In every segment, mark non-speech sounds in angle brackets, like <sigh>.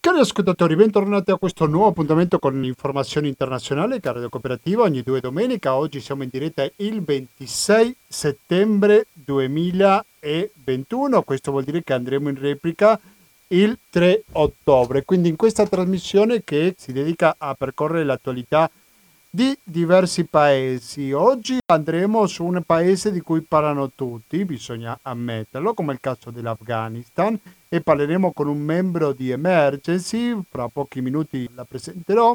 Cari ascoltatori, bentornati a questo nuovo appuntamento con informazioni internazionali che Radio Cooperativa ogni due domenica. Oggi siamo in diretta il 26 settembre 2021, questo vuol dire che andremo in replica il 3 ottobre. Quindi in questa trasmissione che si dedica a percorrere l'attualità di diversi paesi. Oggi andremo su un paese di cui parlano tutti, bisogna ammetterlo, come il caso dell'Afghanistan e parleremo con un membro di Emergency, fra pochi minuti la presenterò.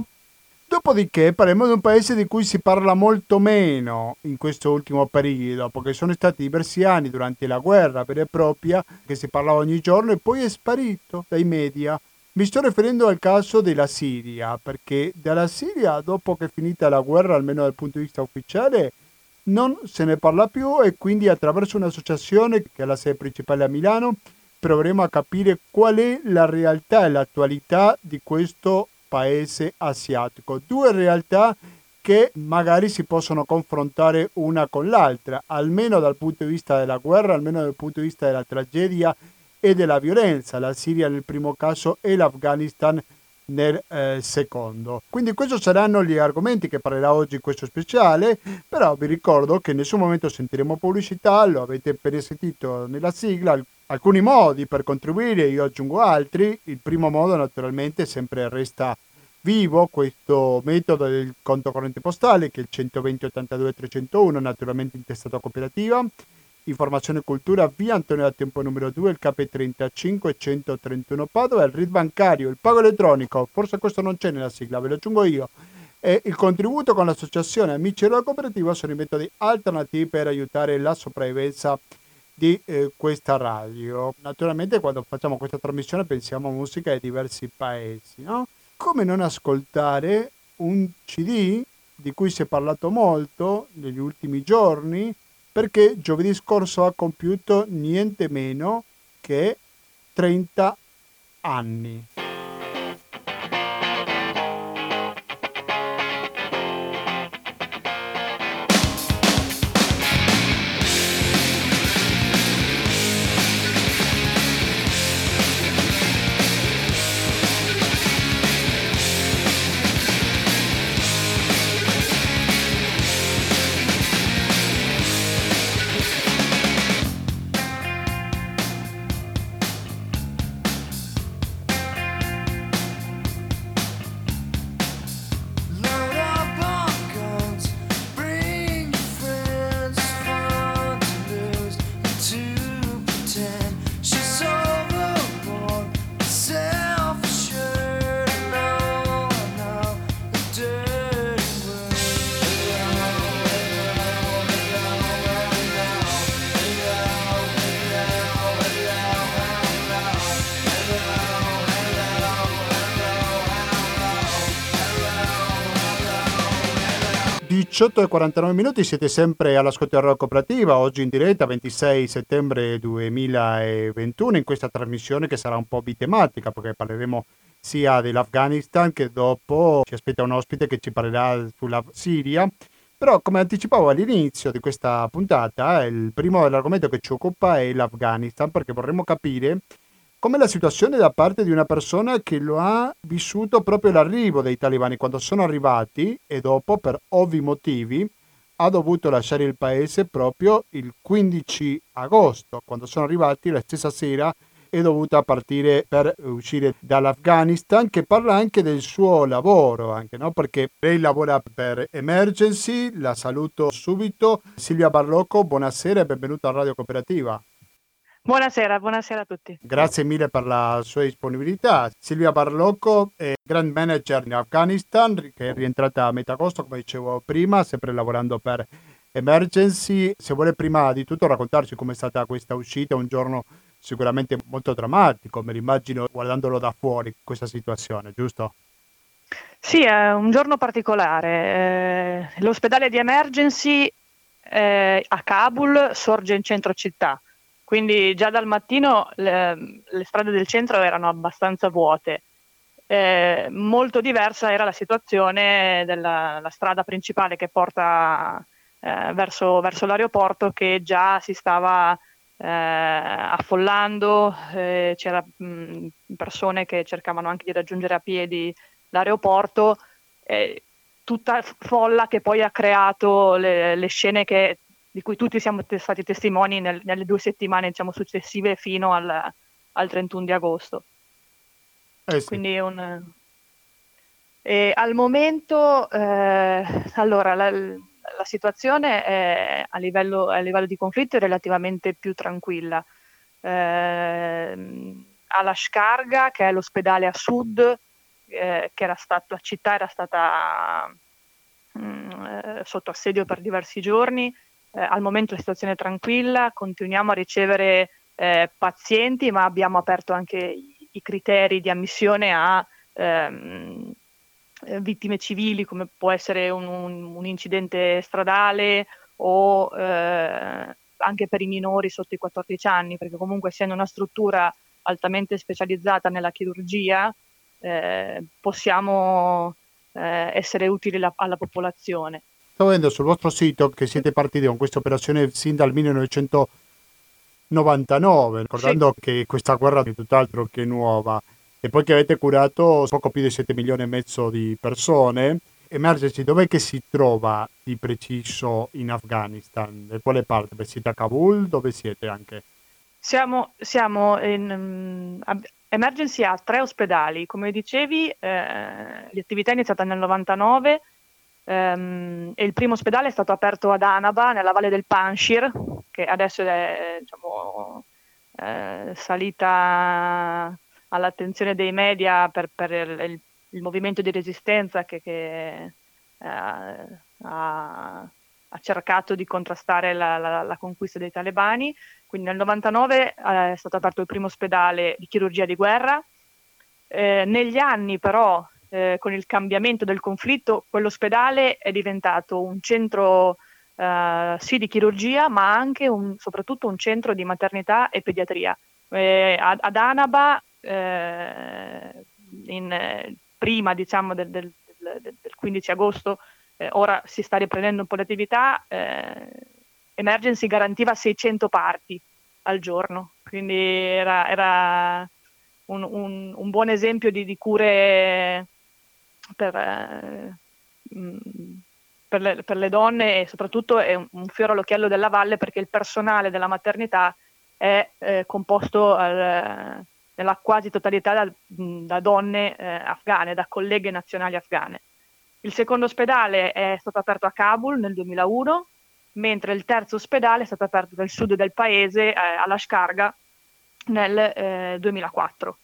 Dopodiché parleremo di un paese di cui si parla molto meno in questo ultimo periodo, perché sono stati diversi anni durante la guerra vera e propria che si parlava ogni giorno e poi è sparito dai media. Mi sto riferendo al caso della Siria, perché dalla Siria, dopo che è finita la guerra, almeno dal punto di vista ufficiale, non se ne parla più e quindi attraverso un'associazione che ha la sede principale a Milano proveremo a capire qual è la realtà e l'attualità di questo paese asiatico. Due realtà che magari si possono confrontare una con l'altra, almeno dal punto di vista della guerra, almeno dal punto di vista della tragedia e della violenza, la Siria nel primo caso e l'Afghanistan nel eh, secondo. Quindi questi saranno gli argomenti che parlerà oggi in questo speciale, però vi ricordo che in nessun momento sentiremo pubblicità, lo avete appena sentito nella sigla, alcuni modi per contribuire, io aggiungo altri. Il primo modo naturalmente sempre resta vivo questo metodo del conto corrente postale che è il 120 82 301, naturalmente intestato a cooperativa. Informazione e cultura via Antonio da Tempo numero 2, il KP35 131 Padova, il RID bancario, il pago elettronico, forse questo non c'è nella sigla, ve lo aggiungo io, e il contributo con l'associazione Amici della Cooperativa sono i metodi alternativi per aiutare la sopravvivenza di eh, questa radio. Naturalmente quando facciamo questa trasmissione pensiamo a musica di diversi paesi, no? Come non ascoltare un CD di cui si è parlato molto negli ultimi giorni perché giovedì scorso ha compiuto niente meno che 30 anni. 18 e 49 minuti siete sempre all'ascolto della Cooperativa, oggi in diretta 26 settembre 2021 in questa trasmissione che sarà un po' bitematica perché parleremo sia dell'Afghanistan che dopo ci aspetta un ospite che ci parlerà sulla Siria. Però come anticipavo all'inizio di questa puntata, il primo dell'argomento che ci occupa è l'Afghanistan perché vorremmo capire come la situazione da parte di una persona che lo ha vissuto proprio l'arrivo dei talibani quando sono arrivati e dopo per ovvi motivi ha dovuto lasciare il paese proprio il 15 agosto quando sono arrivati la stessa sera è dovuta partire per uscire dall'Afghanistan che parla anche del suo lavoro anche, no? perché lei lavora per Emergency la saluto subito Silvia Barlocco buonasera e benvenuta a Radio Cooperativa Buonasera, buonasera a tutti. Grazie mille per la sua disponibilità. Silvia Barlocco è Grand Manager in Afghanistan, che è rientrata a metà agosto, come dicevo prima, sempre lavorando per Emergency. Se vuole prima di tutto raccontarci com'è stata questa uscita, un giorno sicuramente molto drammatico, me l'immagino guardandolo da fuori questa situazione, giusto? Sì, è un giorno particolare. Eh, l'ospedale di Emergency eh, a Kabul sorge in centro città quindi già dal mattino le, le strade del centro erano abbastanza vuote. Eh, molto diversa era la situazione della strada principale che porta eh, verso, verso, l'aeroporto che già si stava eh, affollando, eh, c'era mh, persone che cercavano anche di raggiungere a piedi l'aeroporto, tutta folla che poi ha creato le, le scene che, di cui tutti siamo t- stati testimoni nel, nelle due settimane diciamo, successive fino al, al 31 di agosto. Eh sì. Quindi un, e al momento, eh, allora, la, la situazione è, a, livello, a, livello, di conflitto è relativamente più tranquilla. Eh, alla Scarga, che è l'ospedale a sud, eh, che era stato, la città era stata mh, mm, eh, sotto assedio per diversi giorni, eh, al momento la situazione è tranquilla, continuiamo a ricevere eh, pazienti, ma abbiamo aperto anche i, criteri di ammissione a ehm, eh, vittime civili come può essere un, un, un incidente stradale o eh, anche per i minori sotto i 14 anni, perché comunque essendo una struttura altamente specializzata nella chirurgia eh, possiamo eh, essere utili la, alla popolazione. Vedendo sul vostro sito che siete partiti con questa operazione sin dal 1999, ricordando sì. che questa guerra è tutt'altro che nuova e poi che avete curato poco più di 7 milioni e mezzo di persone. Emergency, dov'è che si trova di preciso in Afghanistan? Da quale parte? Beh, siete a Kabul? Dove siete anche? Siamo, siamo in um, Emergency ha tre ospedali, come dicevi, eh, l'attività è iniziata nel 99 e il primo ospedale è stato aperto ad Anaba, nella valle del Panshir, che adesso è diciamo, eh, salita all'attenzione dei media per, per il, il, movimento di resistenza che, che eh, ha, ha, cercato di contrastare la, la, la, conquista dei talebani. Quindi nel 99 eh, è stato aperto il primo ospedale di chirurgia di guerra. Eh, negli anni però, eh, con il cambiamento del conflitto, quell'ospedale è diventato un centro Uh, sì di chirurgia, ma anche un, soprattutto un centro di maternità e pediatria. Eh, ad, ad, Anaba eh, in, eh, prima diciamo, del, del, del, del, 15 agosto, eh, ora si sta riprendendo un po' l'attività, eh, Emergency garantiva 600 parti al giorno, quindi era, era un, un, un, buon esempio di, di cure per, eh, mm, per, le, per, le, donne e soprattutto è un, fiore all'occhiello della valle perché il personale della maternità è eh, composto al, nella quasi totalità da, da donne eh, afghane, da colleghe nazionali afghane. Il secondo ospedale è stato aperto a Kabul nel 2001, mentre il terzo ospedale è stato aperto nel sud del paese, eh, alla Scarga, nel eh, 2004.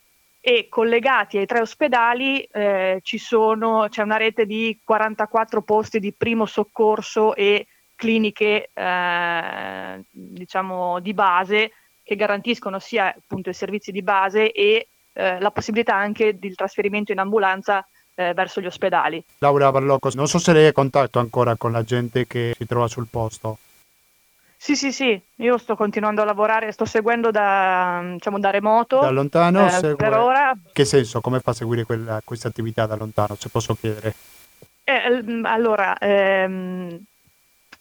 E collegati ai tre ospedali eh, sono, c'è una rete di 44 posti di primo soccorso e cliniche eh, diciamo di base che garantiscono sia appunto i servizi di base e eh, la possibilità anche del trasferimento in ambulanza eh, verso gli ospedali. Laura Barlocco, non so se lei è in contatto ancora con la gente che si trova sul posto. Sì, sì, sì, io sto continuando a lavorare, sto seguendo da, diciamo, da remoto. Da lontano? Eh. Per ora. Che senso? Come fa a seguire quella, questa attività da lontano, se posso chiedere? Eh, allora, ehm,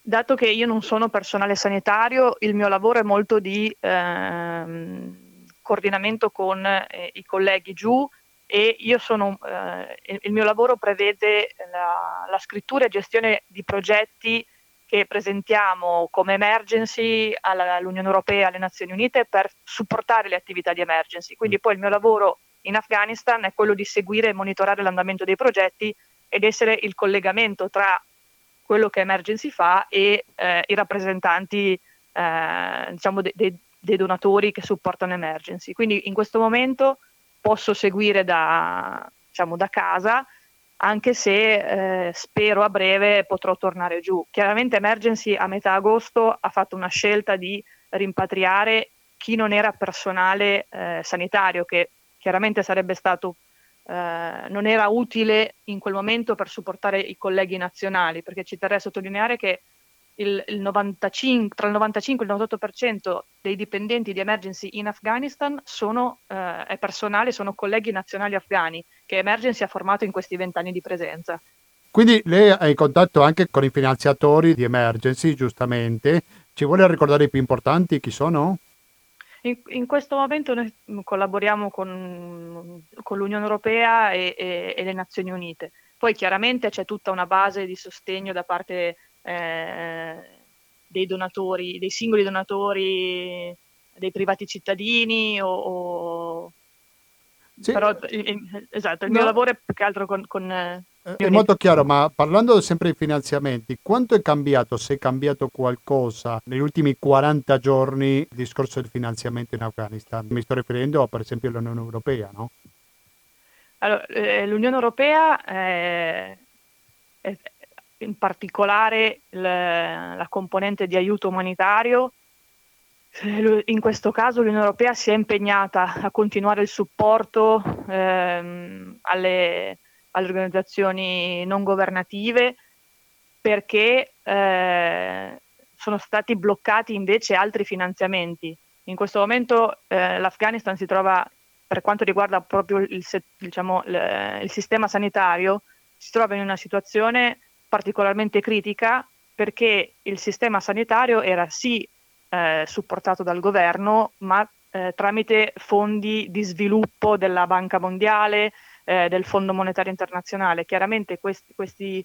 dato che io non sono personale sanitario, il mio lavoro è molto di ehm, coordinamento con eh, i colleghi giù e io sono, eh, il mio lavoro prevede la, la, scrittura e gestione di progetti che presentiamo come emergency alla, all'Unione Europea e alle Nazioni Unite per supportare le attività di emergency. Quindi poi il mio lavoro in Afghanistan è quello di seguire e monitorare l'andamento dei progetti ed essere il collegamento tra quello che Emergency fa e eh, i rappresentanti eh, diciamo de- de- dei donatori che supportano Emergency. Quindi in questo momento posso seguire da, diciamo, da casa, anche se eh, spero a breve potrò tornare giù. Chiaramente Emergency a metà agosto ha fatto una scelta di rimpatriare chi non era personale eh, sanitario, che chiaramente sarebbe stato eh, non era utile in quel momento per supportare i colleghi nazionali, perché ci terrei a sottolineare che il, il 95, tra il 95 e il 98% dei dipendenti di emergency in Afghanistan sono, eh, è personale, sono colleghi nazionali afghani che Emergency ha formato in questi vent'anni di presenza. Quindi lei è in contatto anche con i finanziatori di Emergency, giustamente. Ci vuole ricordare i più importanti chi sono? In, in questo momento noi collaboriamo con, con l'Unione Europea e, e, e, le Nazioni Unite. Poi chiaramente c'è tutta una base di sostegno da parte eh, dei donatori, dei singoli donatori, dei privati cittadini o, o... Sì. però esatto, il no. mio lavoro è più che altro con, con eh, è molto chiaro, ma parlando sempre di finanziamenti, quanto è cambiato, se è cambiato qualcosa negli ultimi 40 giorni il discorso del finanziamento in Afghanistan? Mi sto riferendo per esempio all'Unione Europea, no? Allora, eh, L'Unione Europea è, è in particolare le, la componente di aiuto umanitario. In questo caso l'Unione Europea si è impegnata a continuare il supporto ehm, alle alle organizzazioni non governative perché eh, sono stati bloccati invece altri finanziamenti. In questo momento eh, l'Afghanistan si trova, per quanto riguarda proprio il, diciamo, il, il sistema sanitario, si trova in una situazione particolarmente critica perché il sistema sanitario era sì eh, supportato dal governo, ma eh, tramite fondi di sviluppo della Banca Mondiale, eh, del Fondo Monetario Internazionale. Chiaramente questi, questi,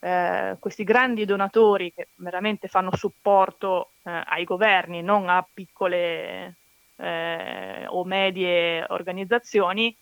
eh, questi, grandi donatori che veramente fanno supporto eh, ai governi, non a piccole eh, o medie organizzazioni,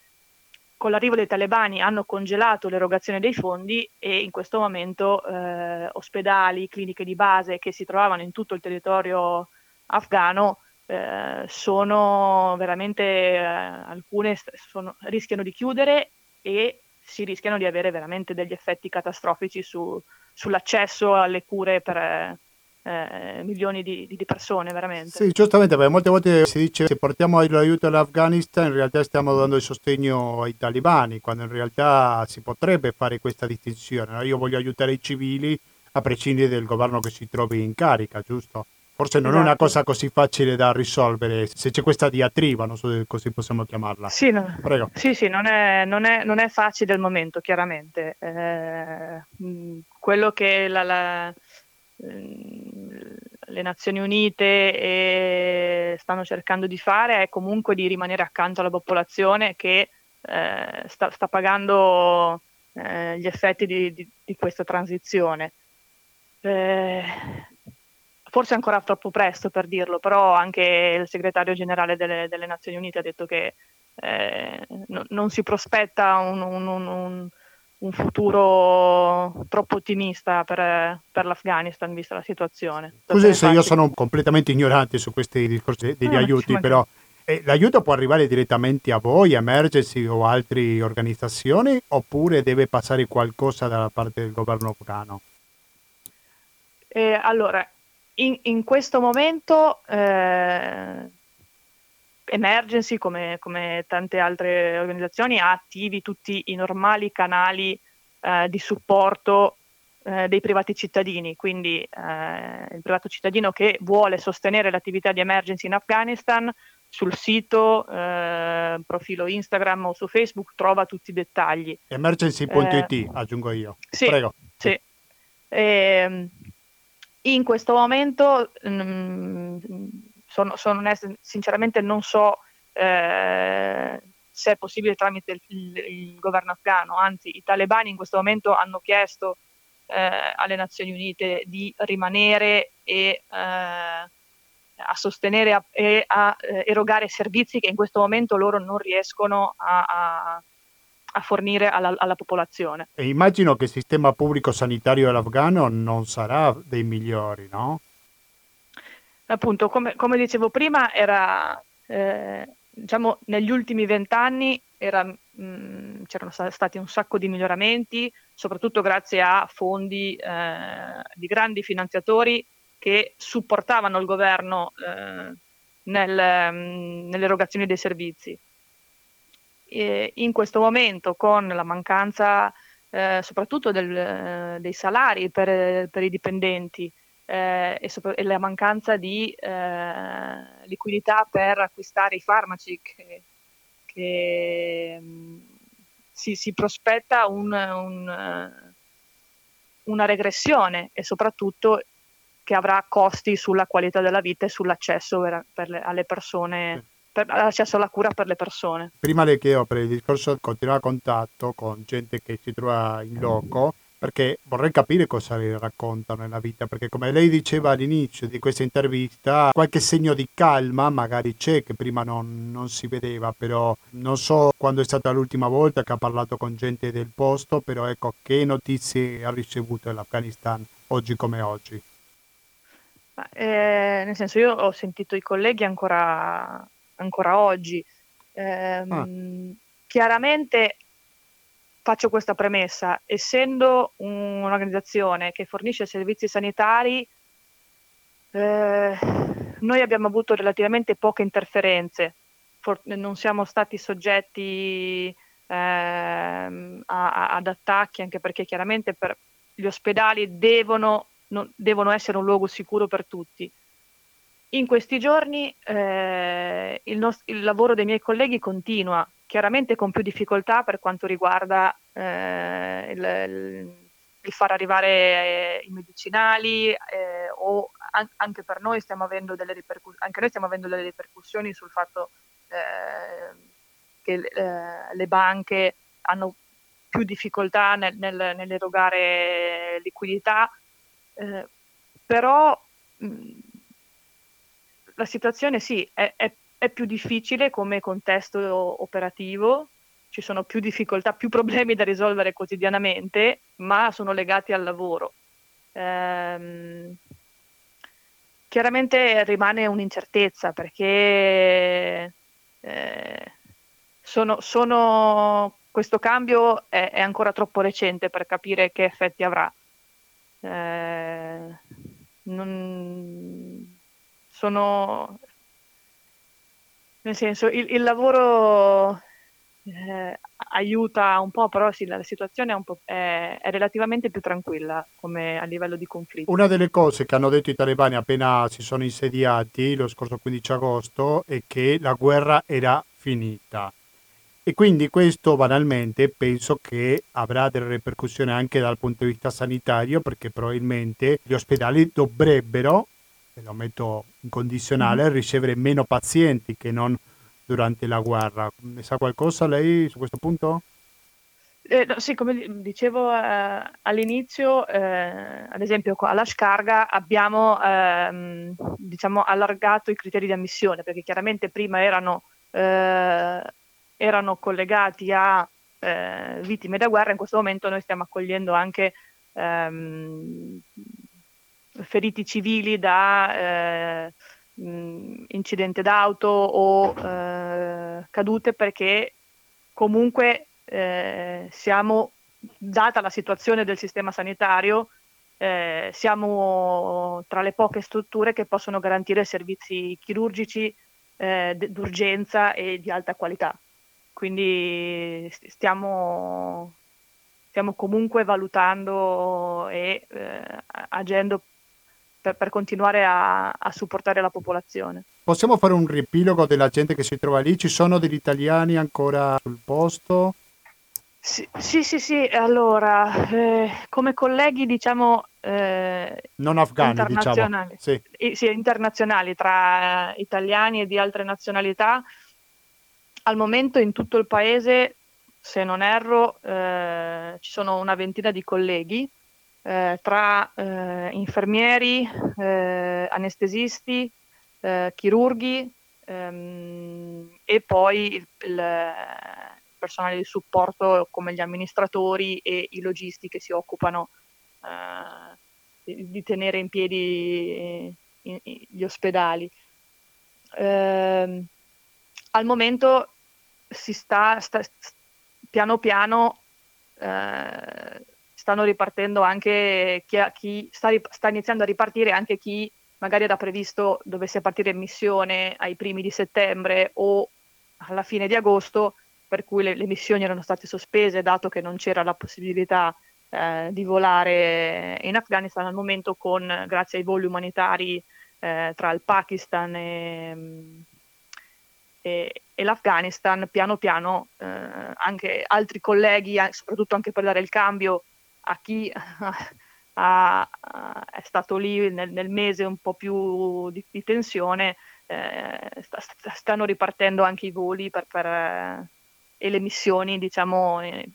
con l'arrivo dei talebani hanno congelato l'erogazione dei fondi e in questo momento eh, ospedali, cliniche di base che si trovavano in tutto il territorio afghano eh, sono veramente eh, alcune sono, rischiano di chiudere e si rischiano di avere veramente degli effetti catastrofici su, sull'accesso alle cure per eh, milioni di, di, persone, veramente. Sì, giustamente, perché molte volte si dice se portiamo l'aiuto all'Afghanistan, in realtà stiamo dando il sostegno ai talibani, quando in realtà si potrebbe fare questa distinzione. Io voglio aiutare i civili a prescindere dal governo che si trovi in carica, giusto? Forse non esatto. è una esatto. cosa così facile da risolvere, se c'è questa diatriba, non so se così possiamo chiamarla. Sì, no, Prego. sì, sì non, è, non, è, non, è, facile al momento, chiaramente. Eh, quello che la, la, le Nazioni Unite stanno cercando di fare è comunque di rimanere accanto alla popolazione che eh, sta, sta, pagando eh, gli effetti di, di, di questa transizione. Eh, forse ancora troppo presto per dirlo, però anche il segretario generale delle, delle Nazioni Unite ha detto che eh, no, non si prospetta un, un, un, un, futuro troppo ottimista per, per, l'Afghanistan, vista la situazione. Scusi se io sono completamente ignorante su questi discorsi degli no, aiuti, però eh, l'aiuto può arrivare direttamente a voi, Emergency o altre organizzazioni, oppure deve passare qualcosa dalla parte del governo afghano? Eh, allora, in, in questo momento eh, Emergency, come, come, tante altre organizzazioni, ha attivi tutti i normali canali eh, di supporto eh, dei privati cittadini, quindi eh, il privato cittadino che vuole sostenere l'attività di Emergency in Afghanistan sul sito, eh, profilo Instagram o su Facebook trova tutti i dettagli. Emergency.it eh, aggiungo io. Sì, Prego. Sì. E, ehm, in questo momento mh, mm, sono, sono onesta, sinceramente non so eh, se è possibile tramite il, il, il, governo afghano, anzi i talebani in questo momento hanno chiesto eh, alle Nazioni Unite di rimanere e eh, a sostenere a, e a eh, erogare servizi che in questo momento loro non riescono a, a a fornire alla, alla, popolazione. E immagino che il sistema pubblico sanitario afghano non sarà dei migliori, no? Appunto, come, come dicevo prima, era, eh, diciamo, negli ultimi vent'anni mm, c'erano stati un sacco di miglioramenti, soprattutto grazie a fondi eh, di grandi finanziatori che supportavano il governo eh, nel, mm, nell'erogazione dei servizi eh, in questo momento con la mancanza eh, soprattutto del, eh, dei salari per, per i dipendenti eh, e, sopra- e, la mancanza di eh, liquidità per acquistare i farmaci che, che mm, si, si, prospetta un, un, una regressione e soprattutto che avrà costi sulla qualità della vita e sull'accesso vera- per le- alle persone, per l'accesso alla cura per le persone. Prima le chiedo per il discorso continuare a contatto con gente che si trova in loco, perché vorrei capire cosa le raccontano nella vita, perché come lei diceva all'inizio di questa intervista, qualche segno di calma magari c'è che prima non, non si vedeva, però non so quando è stata l'ultima volta che ha parlato con gente del posto, però ecco che notizie ha ricevuto dall'Afghanistan oggi come oggi. Eh, nel senso, io ho sentito i colleghi ancora, ancora oggi. Ehm, Chiaramente faccio questa premessa, essendo un- un'organizzazione che fornisce servizi sanitari, eh, noi abbiamo avuto relativamente poche interferenze, For- non siamo stati soggetti ehm, a- a- ad attacchi, anche perché chiaramente per gli ospedali devono, non- devono essere un luogo sicuro per tutti. In questi giorni eh, il, nos- il lavoro dei miei colleghi continua, chiaramente con più difficoltà per quanto riguarda eh, il, il- far arrivare eh, i medicinali eh, o an- anche per noi stiamo avendo delle anche noi stiamo avendo delle ripercussioni sul fatto eh, che eh, le banche hanno più difficoltà nel- nel- nell'erogare liquidità, però mh, la situazione sì, è, è- è più difficile come contesto operativo, ci sono più difficoltà, più problemi da risolvere quotidianamente, ma sono legati al lavoro. Ehm, chiaramente rimane un'incertezza perché eh, sono, sono- questo cambio è, è ancora troppo recente per capire che effetti avrà. Eh, non- sono nel senso il, il lavoro eh, aiuta un po', però sì, la situazione è, po', è, è relativamente più tranquilla come a livello di conflitto. Una delle cose che hanno detto i talebani appena si sono insediati lo scorso 15 agosto è che la guerra era finita. E quindi questo banalmente penso che avrà delle ripercussioni anche dal punto di vista sanitario perché probabilmente gli ospedali dovrebbero, e lo metto in condizionale, ricevere meno pazienti che non durante la guerra. Ne sa qualcosa lei su questo punto? Eh, no, sì, come di- dicevo eh, all'inizio, eh, ad esempio qua alla Scarga abbiamo ehm, diciamo, allargato i criteri di ammissione perché chiaramente prima erano, eh, erano collegati a eh, vittime da guerra, in questo momento noi stiamo accogliendo anche ehm, feriti civili da eh, incidente d'auto o eh, cadute perché comunque eh, siamo, data la situazione del sistema sanitario, eh, siamo tra le poche strutture che possono garantire servizi chirurgici eh, d'urgenza e di alta qualità. Quindi st- stiamo, stiamo comunque valutando e eh, agendo per, per continuare a, a supportare la popolazione. Possiamo fare un riepilogo della gente che si trova lì? Ci sono degli italiani ancora sul posto? Sì, sì, sì, sì, allora, eh, come colleghi, diciamo, eh, Non afghani, diciamo. internazionali, Sì. eh, sì, internazionali tra eh, italiani e di altre nazionalità, al momento in tutto il paese, se non erro, eh, ci sono una ventina di colleghi, eh, tra eh, infermieri, eh, anestesisti, eh, chirurghi ehm, e poi il, il personale di supporto come gli amministratori e i logisti che si occupano eh, di, di tenere in piedi i- i- gli ospedali. Ehm, al momento si sta, sta- piano piano eh, stanno ripartendo anche chi, chi sta, sta iniziando a ripartire anche chi magari era previsto dovesse partire in missione ai primi di settembre o alla fine di agosto, per cui le, le missioni erano state sospese dato che non c'era la possibilità eh, di volare in Afghanistan al momento con, grazie ai voli umanitari eh, tra il Pakistan e, e- e l'Afghanistan, piano piano eh, anche altri colleghi, eh, soprattutto anche per dare il cambio a chi <laughs> ha, ha, è stato lì nel, nel, mese un po' più di, di tensione, eh, sta, stanno ripartendo anche i voli per, per, eh, e le missioni, diciamo, eh,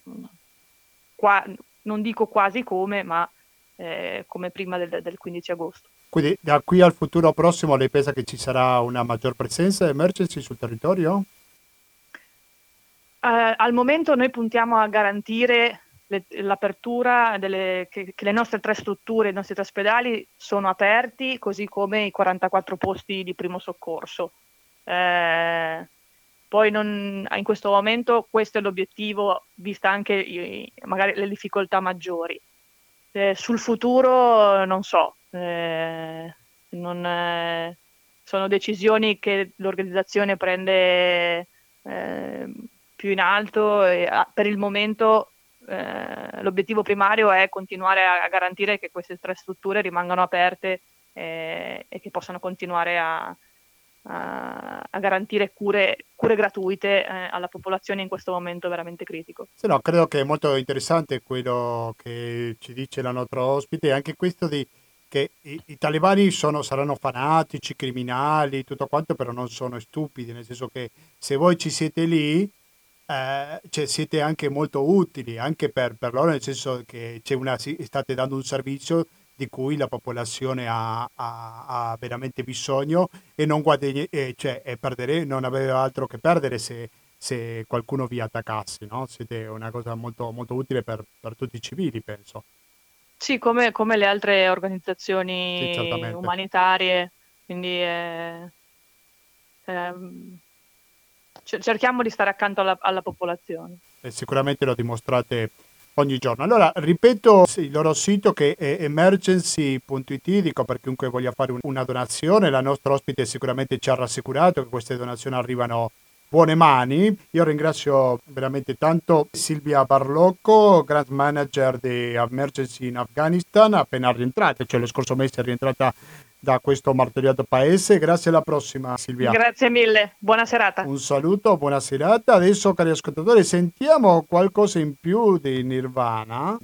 qua, non dico quasi come, ma eh, come prima del, del 15 agosto. Quindi da qui al futuro prossimo lei pensa che ci sarà una maggior presenza di emergency sul territorio? Uh, al momento noi puntiamo a garantire le, l'apertura delle, che, che, le nostre tre strutture, i nostri tre ospedali sono aperti, così come i 44 posti di primo soccorso. Eh, poi non, in questo momento questo è l'obiettivo, vista anche i, magari le difficoltà maggiori. Eh, sul futuro non so, eh, non, eh, sono decisioni che l'organizzazione prende eh, più in alto e ah, per il momento eh, l'obiettivo primario è continuare a, garantire che queste tre strutture rimangano aperte eh, e che possano continuare a, a, a garantire cure, cure gratuite eh, alla popolazione in questo momento veramente critico. Sì, no, credo che è molto interessante quello che ci dice la nostra ospite, anche questo di che i, i talebani sono, saranno fanatici, criminali, tutto quanto, però non sono stupidi, nel senso che se voi ci siete lì, eh, cioè siete anche molto utili anche per, per loro, nel senso che una, state dando un servizio di cui la popolazione ha, ha, ha veramente bisogno e non, guadagni, eh, cioè, perdere, non aveva altro che perdere se, se qualcuno vi attaccasse. No? Siete una cosa molto, molto utile per, per tutti i civili, penso. Sì, come, come le altre organizzazioni sì, umanitarie, quindi eh, eh, cerchiamo di stare accanto alla, alla popolazione. E sicuramente lo dimostrate ogni giorno. Allora, ripeto il loro sito che è emergency.it, dico per chiunque voglia fare una donazione, la nostra ospite sicuramente ci ha rassicurato che queste donazioni arrivano buone mani. Io ringrazio veramente tanto Silvia Barlocco, Grand Manager di Emergency in Afghanistan, appena rientrata, cioè lo scorso mese è rientrata da questo martoriato paese. Grazie alla prossima Silvia. Grazie mille, buona serata. Un saluto, buona serata. Adesso cari ascoltatori sentiamo qualcosa in più di Nirvana.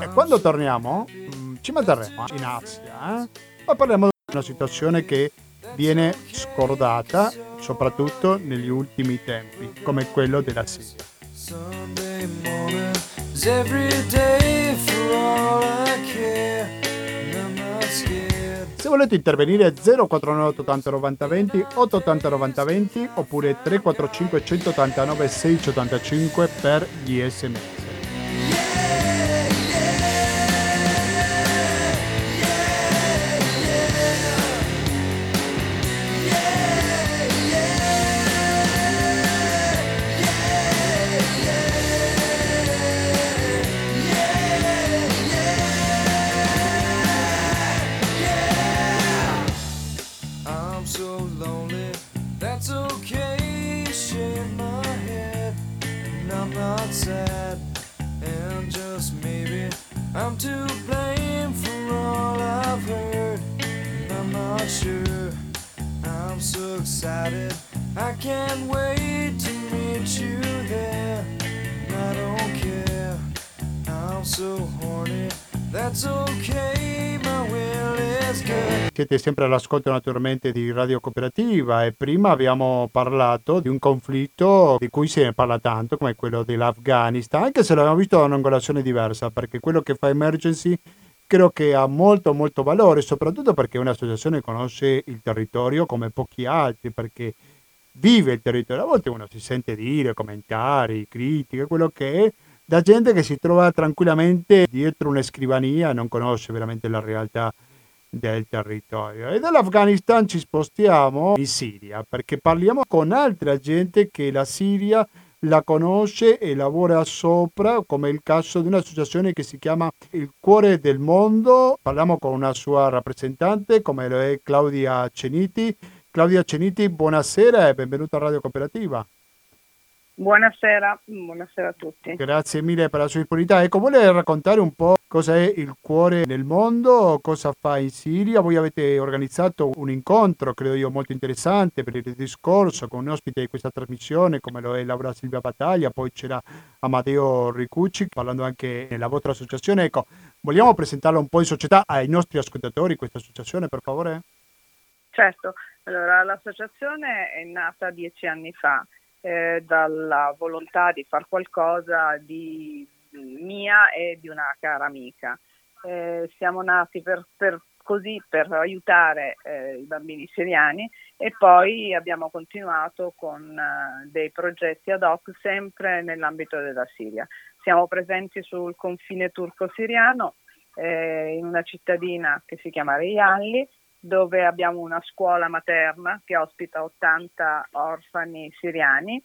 E quando torniamo mm, ci manterremo in Asia, eh? ma parliamo di una situazione che viene scordata soprattutto negli ultimi tempi, come quello della Siria. Se volete intervenire 049 80 90 20 880 90 20 oppure 345 189 685 per gli sms. Siete sempre all'ascolto naturalmente di Radio Cooperativa e prima abbiamo parlato di un conflitto di cui ne parla tanto come quello dell'Afghanistan, anche se l'abbiamo visto da un'angolazione diversa, perché quello che fa Emergency credo che ha molto molto valore, soprattutto perché un'associazione conosce il territorio come pochi altri, perché vive il territorio. A volte uno si sente dire commentari, critiche, quello che è, da gente che si trova tranquillamente dietro una scrivania e non conosce veramente la realtà del territorio. E dall'Afghanistan ci spostiamo in Siria perché parliamo con altra gente che la Siria la conosce e lavora sopra, come il caso di un'associazione che si chiama Il Cuore del Mondo. Parliamo con una sua rappresentante, come lo è Claudia Ceniti. Claudia Ceniti, buonasera e benvenuta a Radio Cooperativa. Buonasera, buonasera a tutti. Grazie mille per la sua disponibilità. Ecco, vuole raccontare un po' cosa è il cuore nel mondo, cosa fa in Siria? Voi avete organizzato un incontro, credo io, molto interessante per il discorso con un ospite di questa trasmissione come lo è Laura Silvia Battaglia, poi c'era Amadeo Ricucci parlando anche della vostra associazione. Ecco, vogliamo presentarla un po' in società ai nostri ascoltatori questa associazione, per favore? Certo, allora l'associazione è nata dieci anni fa eh, dalla volontà di fare qualcosa di mia e di una cara amica. Eh, siamo nati per, per, così per aiutare eh, i bambini siriani e poi abbiamo continuato con eh, dei progetti ad hoc sempre nell'ambito della Siria. Siamo presenti sul confine turco-siriano eh, in una cittadina che si chiama Rialli dove abbiamo una scuola materna che ospita 80 orfani siriani.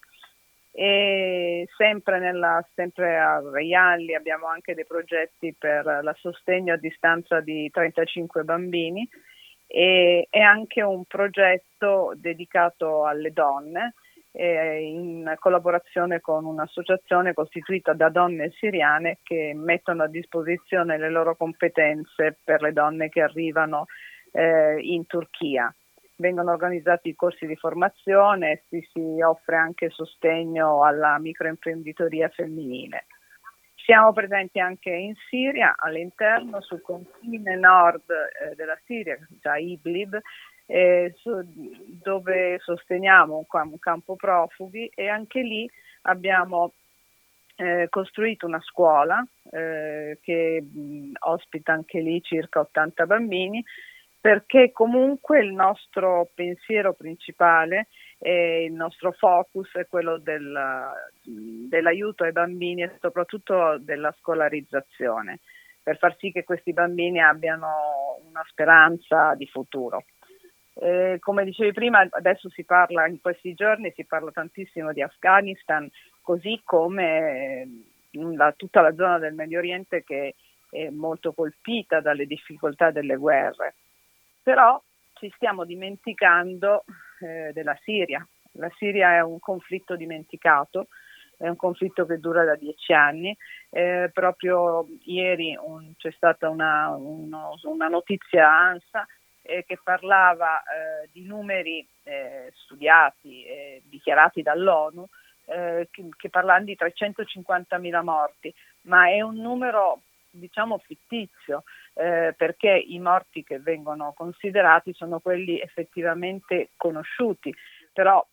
E sempre, nella, sempre a Reialli abbiamo anche dei progetti per la sostegno a distanza di 35 bambini. E, e anche un progetto dedicato alle donne eh, in collaborazione con un'associazione costituita da donne siriane che mettono a disposizione le loro competenze per le donne che arrivano eh, in Turchia. Vengono organizzati corsi di formazione e si offre anche sostegno alla microimprenditoria femminile. Siamo presenti anche in Siria, all'interno, sul confine nord eh, della Siria, già Idlib, eh, su, dove sosteniamo un, un, campo profughi e anche lì abbiamo eh, costruito una scuola eh, che mh, ospita anche lì circa 80 bambini perché comunque il nostro pensiero principale e il nostro focus è quello del, dell'aiuto ai bambini e soprattutto della scolarizzazione, per far sì che questi bambini abbiano una speranza di futuro. Eh, come dicevi prima, adesso si parla, in questi giorni si parla tantissimo di Afghanistan, così come la, tutta la zona del Medio Oriente che è molto colpita dalle difficoltà delle guerre però ci stiamo dimenticando eh, della Siria. La Siria è un conflitto dimenticato, è un conflitto che dura da dieci anni. Eh, proprio ieri un, c'è stata una, uno, una notizia ANSA eh, che parlava eh, di numeri eh, studiati e dichiarati dall'ONU che, che parlano di 350.000 morti, ma è un numero diciamo fittizio, eh, perché i morti che vengono considerati sono quelli effettivamente conosciuti, però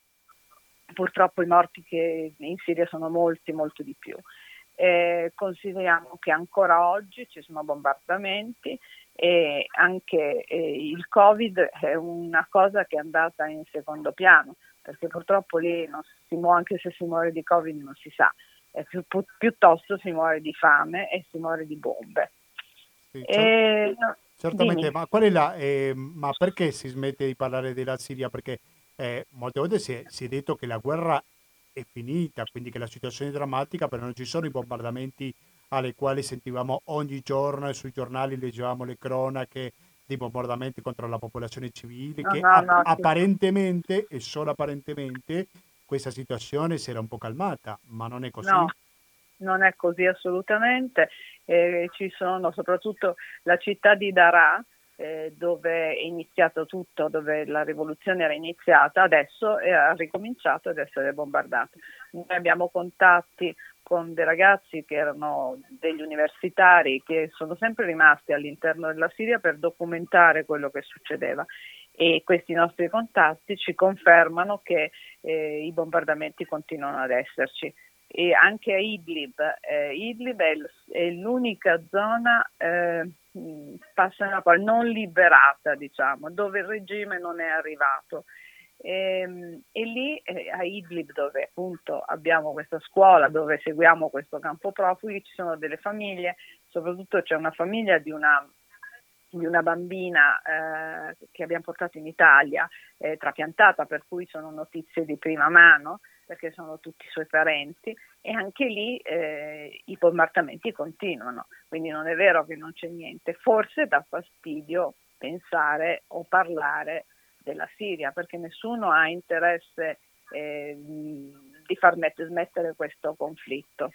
purtroppo i morti che in Siria sono molti, molto di più. Eh, consideriamo che ancora oggi ci sono bombardamenti e anche eh, il Covid è una cosa che è andata in secondo piano, perché purtroppo lì si muore, anche se si muore di Covid non si sa eh, più, piuttosto si muore di fame e si muore di bombe. Sì, cer- e, no, certamente, ma, qual è la, eh, ma perché si smette di parlare della Siria? Perché eh, molte volte si è, si è detto che la guerra è finita, quindi che la situazione è drammatica, però non ci sono i bombardamenti alle quali sentivamo ogni giorno e sui giornali leggevamo le cronache dei bombardamenti contro la popolazione civile, no, che no, no, apparentemente sì. e solo apparentemente questa situazione si era un po' calmata, ma non è così. No, non è così assolutamente. Eh, ci sono soprattutto la città di Daraa, eh, dove è iniziato tutto, dove la rivoluzione era iniziata, adesso ha ricominciato ad essere bombardata. Noi abbiamo contatti con dei ragazzi che erano degli universitari che sono sempre rimasti all'interno della Siria per documentare quello che succedeva e questi nostri contatti ci confermano che eh, i bombardamenti continuano ad esserci. E anche a Idlib, eh, Idlib è, l- è, l'unica zona eh, non liberata, diciamo, dove il regime non è arrivato. E, ehm, e lì eh, a Idlib, dove appunto abbiamo questa scuola, dove seguiamo questo campo profughi, ci sono delle famiglie, soprattutto c'è una famiglia di una di una bambina eh, che abbiamo portato in Italia, eh, trapiantata, per cui sono notizie di prima mano, perché sono tutti i suoi parenti, e anche lì eh, i bombardamenti continuano, quindi non è vero che non c'è niente, forse dà fastidio pensare o parlare della Siria, perché nessuno ha interesse eh, di far met- smettere questo conflitto.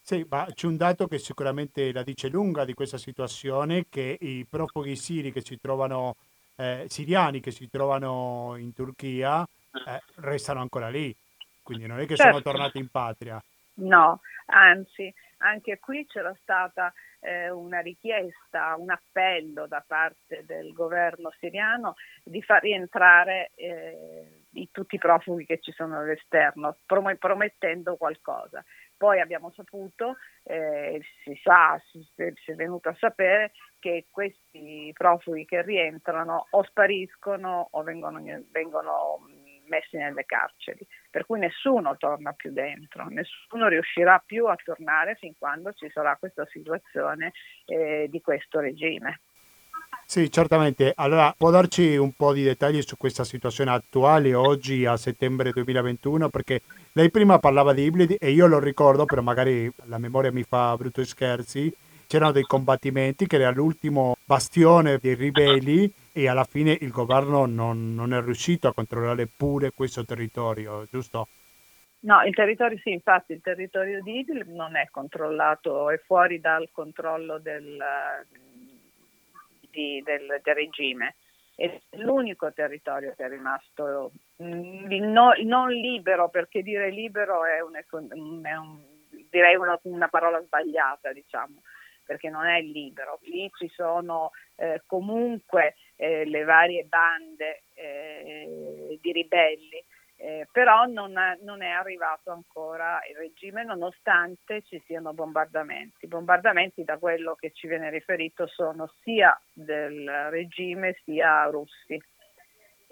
Sì, ma c'è un dato che sicuramente la dice lunga di questa situazione, che i profughi siri che si trovano, eh, siriani che si trovano in Turchia, eh, restano ancora lì, quindi non è che sono Certo. tornati in patria. No, anzi, anche qui c'era stata eh, una richiesta, un appello da parte del governo siriano di far rientrare eh, i- tutti i profughi che ci sono all'esterno, prom- promettendo qualcosa. Poi abbiamo saputo, eh, si sa, si, si è venuto a sapere che questi profughi che rientrano o spariscono o vengono, vengono messi nelle carceri, per cui nessuno torna più dentro, nessuno riuscirà più a tornare fin quando ci sarà questa situazione eh, di questo regime. Sì, certamente. Allora, può darci un po' di dettagli su questa situazione attuale oggi a settembre 2021? Perché lei prima parlava di ibridi e io lo ricordo, però magari la memoria mi fa brutti scherzi. C'erano dei combattimenti che era l'ultimo bastione dei ribelli e alla fine il governo non, non è riuscito a controllare pure questo territorio, giusto? No, il territorio sì, infatti il territorio di Idlib non è controllato, è fuori dal controllo del, di- del- del regime. È l'unico territorio che è rimasto mm, no- non libero, perché dire libero è, un, è un- direi una, una parola sbagliata, diciamo, perché non è libero. Lì ci sono eh, comunque eh, le varie bande eh, di ribelli eh, però non, è- non è arrivato ancora il regime nonostante ci siano bombardamenti. I bombardamenti da quello che ci viene riferito sono sia del regime sia russi.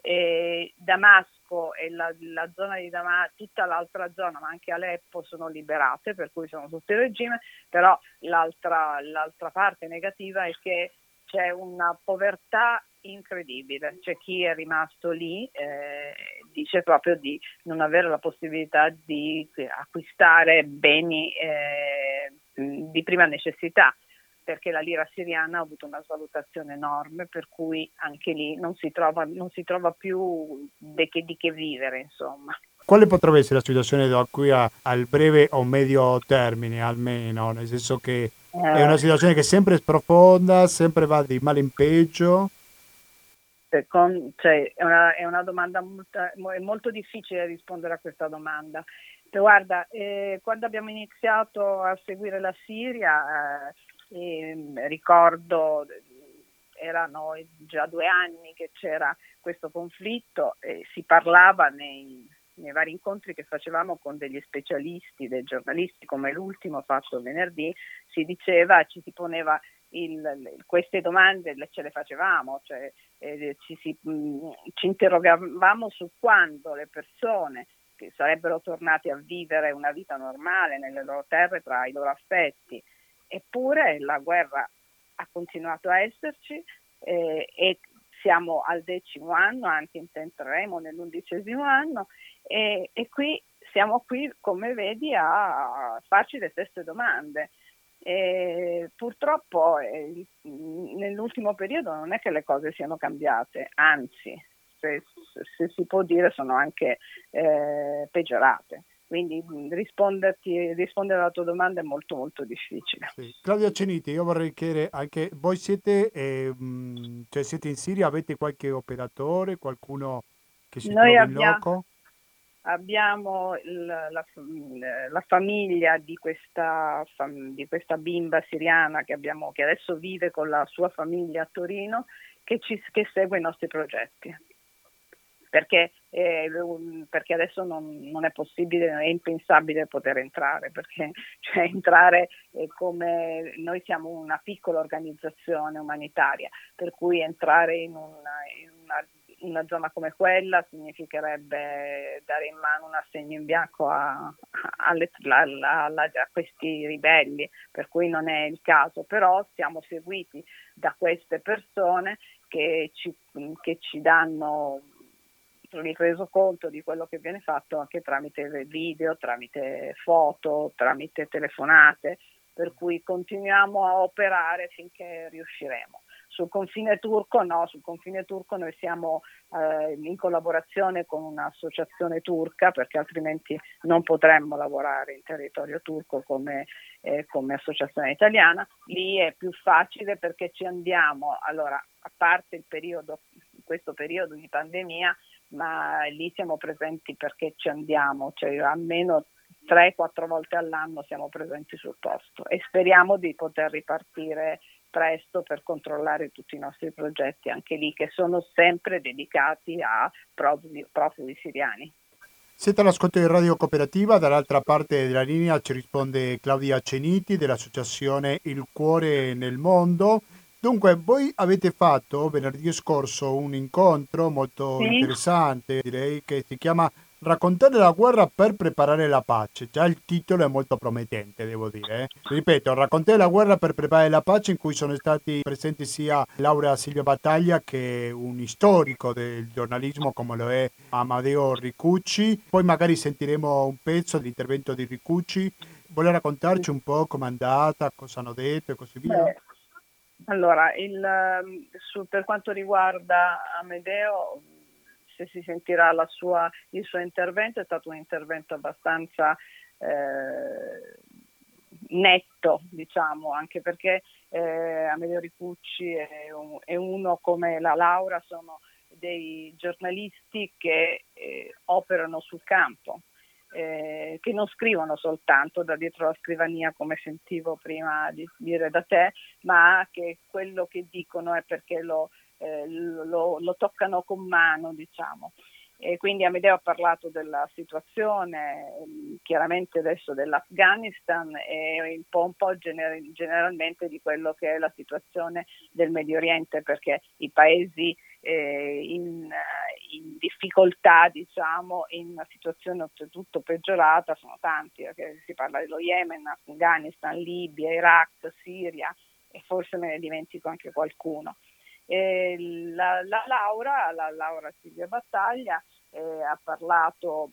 E Damasco e la, la zona di Damasco, tutta l'altra zona, ma anche Aleppo sono liberate, per cui sono sotto il regime, però l'altra, l'altra parte negativa è che c'è una povertà incredibile. C'è chi è rimasto lì, eh, dice proprio di non avere la possibilità di acquistare beni eh, di prima necessità perché la lira siriana ha avuto una svalutazione enorme, per cui anche lì non si trova, non si trova più che, di che vivere, insomma. Quale potrebbe essere la situazione da qui a- al breve o medio termine, almeno? Nel senso che è una situazione che sempre è profonda, sempre va di male in peggio. Eh, con- cioè, è, una, è una domanda molto, è molto difficile rispondere a questa domanda. Guarda, eh, quando abbiamo iniziato a seguire la Siria, eh, ehm, ricordo erano già due anni che c'era questo conflitto e si parlava nei, nei vari incontri che facevamo con degli specialisti, dei giornalisti, come l'ultimo fatto venerdì, si diceva, ci si poneva il- queste domande ce le facevamo, cioè, eh, ci, si- mh, ci interrogavamo su quando le persone che sarebbero tornate a vivere una vita normale nelle loro terre tra i loro affetti, eppure la guerra ha continuato a esserci eh, e siamo al decimo anno, anzi intenteremo nell'undicesimo anno e, e qui siamo qui, come vedi, a farci le stesse domande. E purtroppo eh, nell'ultimo periodo non è che le cose siano cambiate, anzi, se, se si può dire, sono anche eh, peggiorate. Quindi mh, risponderti, rispondere alla tua domanda è molto molto difficile. Sì. Claudia Ceniti, io vorrei chiedere anche voi siete, eh, mh, cioè siete in Siria, avete qualche operatore, qualcuno che si Noi trova in loco? Abbiamo il- la, la famiglia di questa, di questa bimba siriana che, abbiamo, che adesso vive con la sua famiglia a Torino che, ci, che segue i nostri progetti. Perché, eh, un- perché adesso non, non è possibile, è impensabile poter entrare, perché <laughs> cioè, entrare come noi siamo una piccola organizzazione umanitaria, per cui entrare in in una zona come quella significherebbe dare in mano un assegno in bianco a, alle- la- la- la- a questi ribelli, per cui non è il caso, però siamo seguiti da queste persone che ci, che ci danno il resoconto di quello che viene fatto anche tramite video, tramite foto, tramite telefonate, per cui continuiamo a operare finché riusciremo. Sul confine turco no, sul confine turco noi siamo eh, in collaborazione con un'associazione turca perché altrimenti non potremmo lavorare in territorio turco come, eh, come associazione italiana. Lì è più facile perché ci andiamo, allora a parte periodo, questo periodo di pandemia, ma lì siamo presenti perché ci andiamo, cioè almeno 3-4 volte all'anno siamo presenti sul posto e speriamo di poter ripartire presto per controllare tutti i nostri progetti, anche lì che sono sempre dedicati a profughi, profughi siriani. Siete all'ascolto di Radio Cooperativa, dall'altra parte della linea ci risponde Claudia Ceniti dell'associazione Il Cuore nel Mondo. Dunque, voi avete fatto venerdì scorso un incontro molto Sì. interessante, direi che si chiama Raccontare la guerra per preparare la pace. Già il titolo è molto promettente, devo dire. eh. Ripeto, Raccontare la guerra per preparare la pace, in cui sono stati presenti sia Laura Silvia Battaglia che un storico del giornalismo come lo è Amadeo Ricucci. Poi magari sentiremo un pezzo dell'intervento di Ricucci. Vuole raccontarci un po' com'è andata, cosa hanno detto e così via? Allora, il, ehm, su- per quanto riguarda Amedeo, se si sentirà sua- il suo intervento, è stato un intervento abbastanza eh, netto, diciamo, anche perché eh, Amedeo Ricucci un- è uno come la Laura, sono dei giornalisti che eh, operano sul campo. eh, che non scrivono soltanto da dietro la scrivania come sentivo prima di dire da te, ma che quello che dicono è perché lo, eh, lo- lo toccano con mano, diciamo. E quindi Amedeo ha parlato della situazione, ehm, chiaramente adesso dell'Afghanistan e un po', un po' gener- generalmente di quello che è la situazione del Medio Oriente, perché i paesi eh, in, in difficoltà, diciamo, in una situazione oltretutto peggiorata sono tanti, perché si parla dello Yemen, Afghanistan, Libia, Iraq, Siria e forse me ne dimentico anche qualcuno. E la, la Laura, la Laura Silvia Battaglia, eh, ha parlato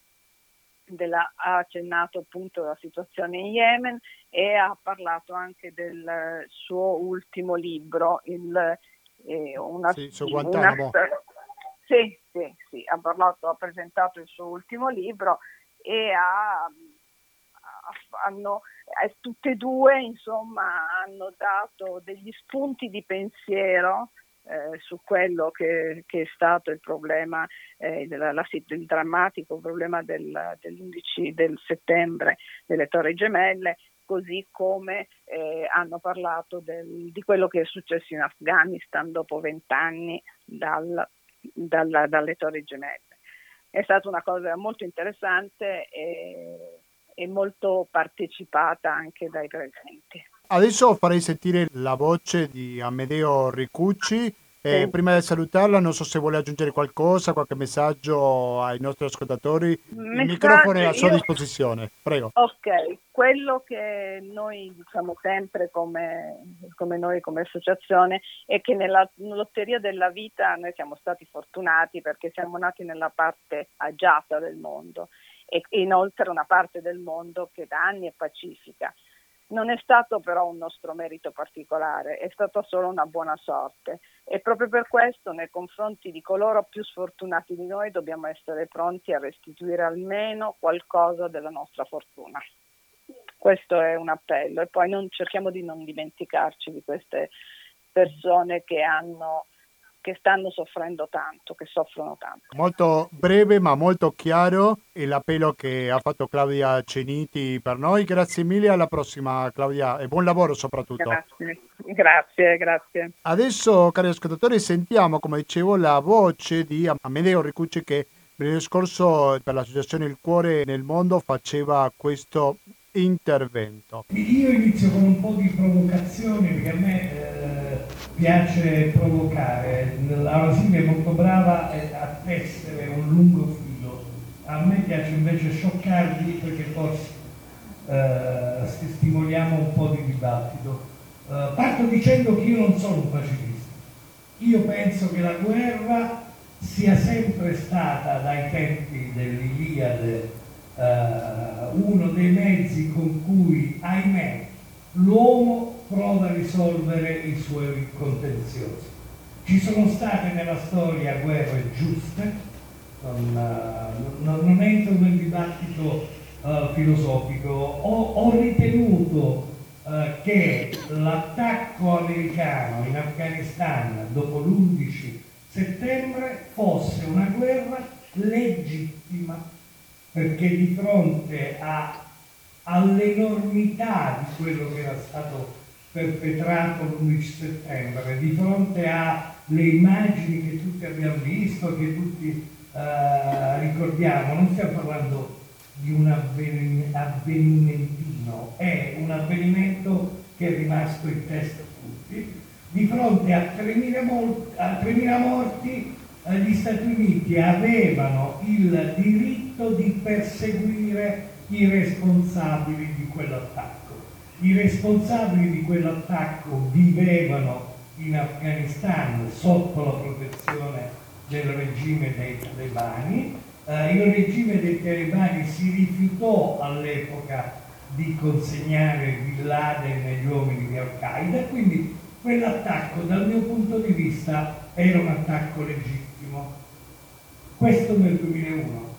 della, ha accennato appunto alla situazione in Yemen e ha parlato anche del eh, suo ultimo libro, il, eh, una, Sì, su Guantanamo. una- <laughs> sì, sì, sì, ha parlato, ha presentato il suo ultimo libro e ha, ha- hanno, eh, tutte e due insomma hanno dato degli spunti di pensiero eh, su quello che, che è stato il problema, eh, della- la il drammatico problema del- dell'11 del settembre delle Torri Gemelle, così come eh, hanno parlato del- di quello che è successo in Afghanistan dopo vent'anni dal- dalla- dalle Torri Gemelle. È stata una cosa molto interessante e, e molto partecipata anche dai presenti. Adesso farei sentire la voce di Amedeo Ricucci. Eh, Sì. Prima di salutarla, non so se vuole aggiungere qualcosa, qualche messaggio ai nostri ascoltatori. Il Messaggio, microfono è a sua io- disposizione, prego. Ok, quello che noi diciamo sempre come, come noi come associazione è che nella lotteria della vita noi siamo stati fortunati perché siamo nati nella parte agiata del mondo e inoltre una parte del mondo che da anni è pacifica. Non è stato però un nostro merito particolare, è stata solo una buona sorte e proprio per questo nei confronti di coloro più sfortunati di noi dobbiamo essere pronti a restituire almeno qualcosa della nostra fortuna. Questo è un appello e poi non, cerchiamo di non dimenticarci di queste persone che, hanno, che stanno soffrendo tanto, che soffrono tanto. Molto breve ma molto chiaro è l'appello che ha fatto Claudia Ceniti per noi. Grazie mille, alla prossima Claudia e buon lavoro soprattutto. Grazie, grazie, grazie. Adesso, cari ascoltatori, sentiamo, come dicevo, la voce di Amedeo Ricucci che venerdì scorso per l'associazione Il Cuore nel Mondo faceva questo intervento. Io inizio con un po' di provocazione perché a me eh, piace provocare. Laura Silvia è molto brava a tessere un lungo filo. A me piace invece scioccarli perché forse eh, sti- stimoliamo un po' di dibattito. Eh, parto dicendo che io non sono un pacifista. Io penso che la guerra sia sempre stata dai tempi dell'Iliade eh, uno dei mezzi con cui, ahimè, l'uomo prova a risolvere i suoi contenziosi. Ci sono state nella storia guerre giuste, non, eh, non- entro nel dibattito eh, filosofico, ho, ho ritenuto eh, che l'attacco americano in Afghanistan dopo l'11 settembre fosse una guerra legittima, perché di fronte a- all'enormità di quello che era stato perpetrato l'11 settembre, di fronte alle immagini che tutti abbiamo visto, che tutti eh, ricordiamo, non stiamo parlando di un avveni- avvenimentino, è un avvenimento che è rimasto in testa a tutti. Di fronte a 3.000, mol- a 3.000 morti, eh, gli Stati Uniti avevano il diritto di perseguire i responsabili di quell'attacco. I responsabili di quell'attacco vivevano in Afghanistan sotto la protezione del regime dei talebani. Eh, il regime dei talebani si rifiutò all'epoca di consegnare Bin Laden e gli uomini di Al-Qaeda, quindi quell'attacco dal mio punto di vista era un attacco legittimo. Questo nel 2001.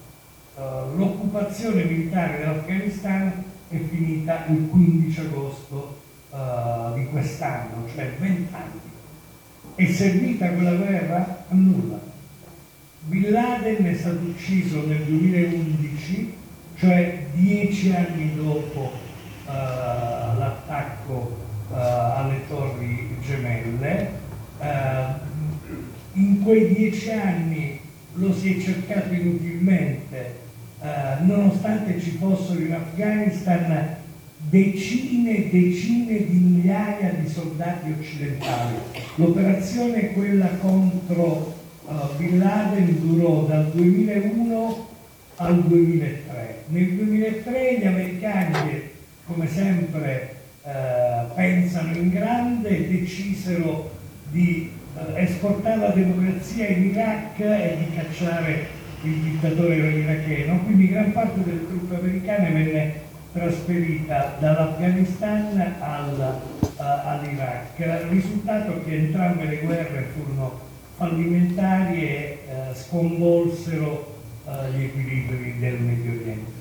Eh, l'occupazione militare dell'Afghanistan è finita il 15 agosto eh, di quest'anno, cioè 20 anni. È servita quella guerra? A nulla. Bin Laden è stato ucciso nel 2011, cioè dieci anni dopo eh, l'attacco eh, alle torri gemelle. In quei dieci anni lo si è cercato inutilmente, eh, nonostante ci fossero in Afghanistan decine e decine di migliaia di soldati occidentali. L'operazione, quella contro eh, Bin Laden, durò dal 2001 al 2003. Nel 2003 gli americani, come sempre eh, pensano in grande, decisero di eh, esportare la democrazia in Iraq e di cacciare il dittatore iracheno, quindi gran parte delle truppe americane venne trasferita dall'Afghanistan al, all'Iraq. Risultato che entrambe le guerre furono fallimentari e eh, sconvolsero eh, gli equilibri del Medio Oriente.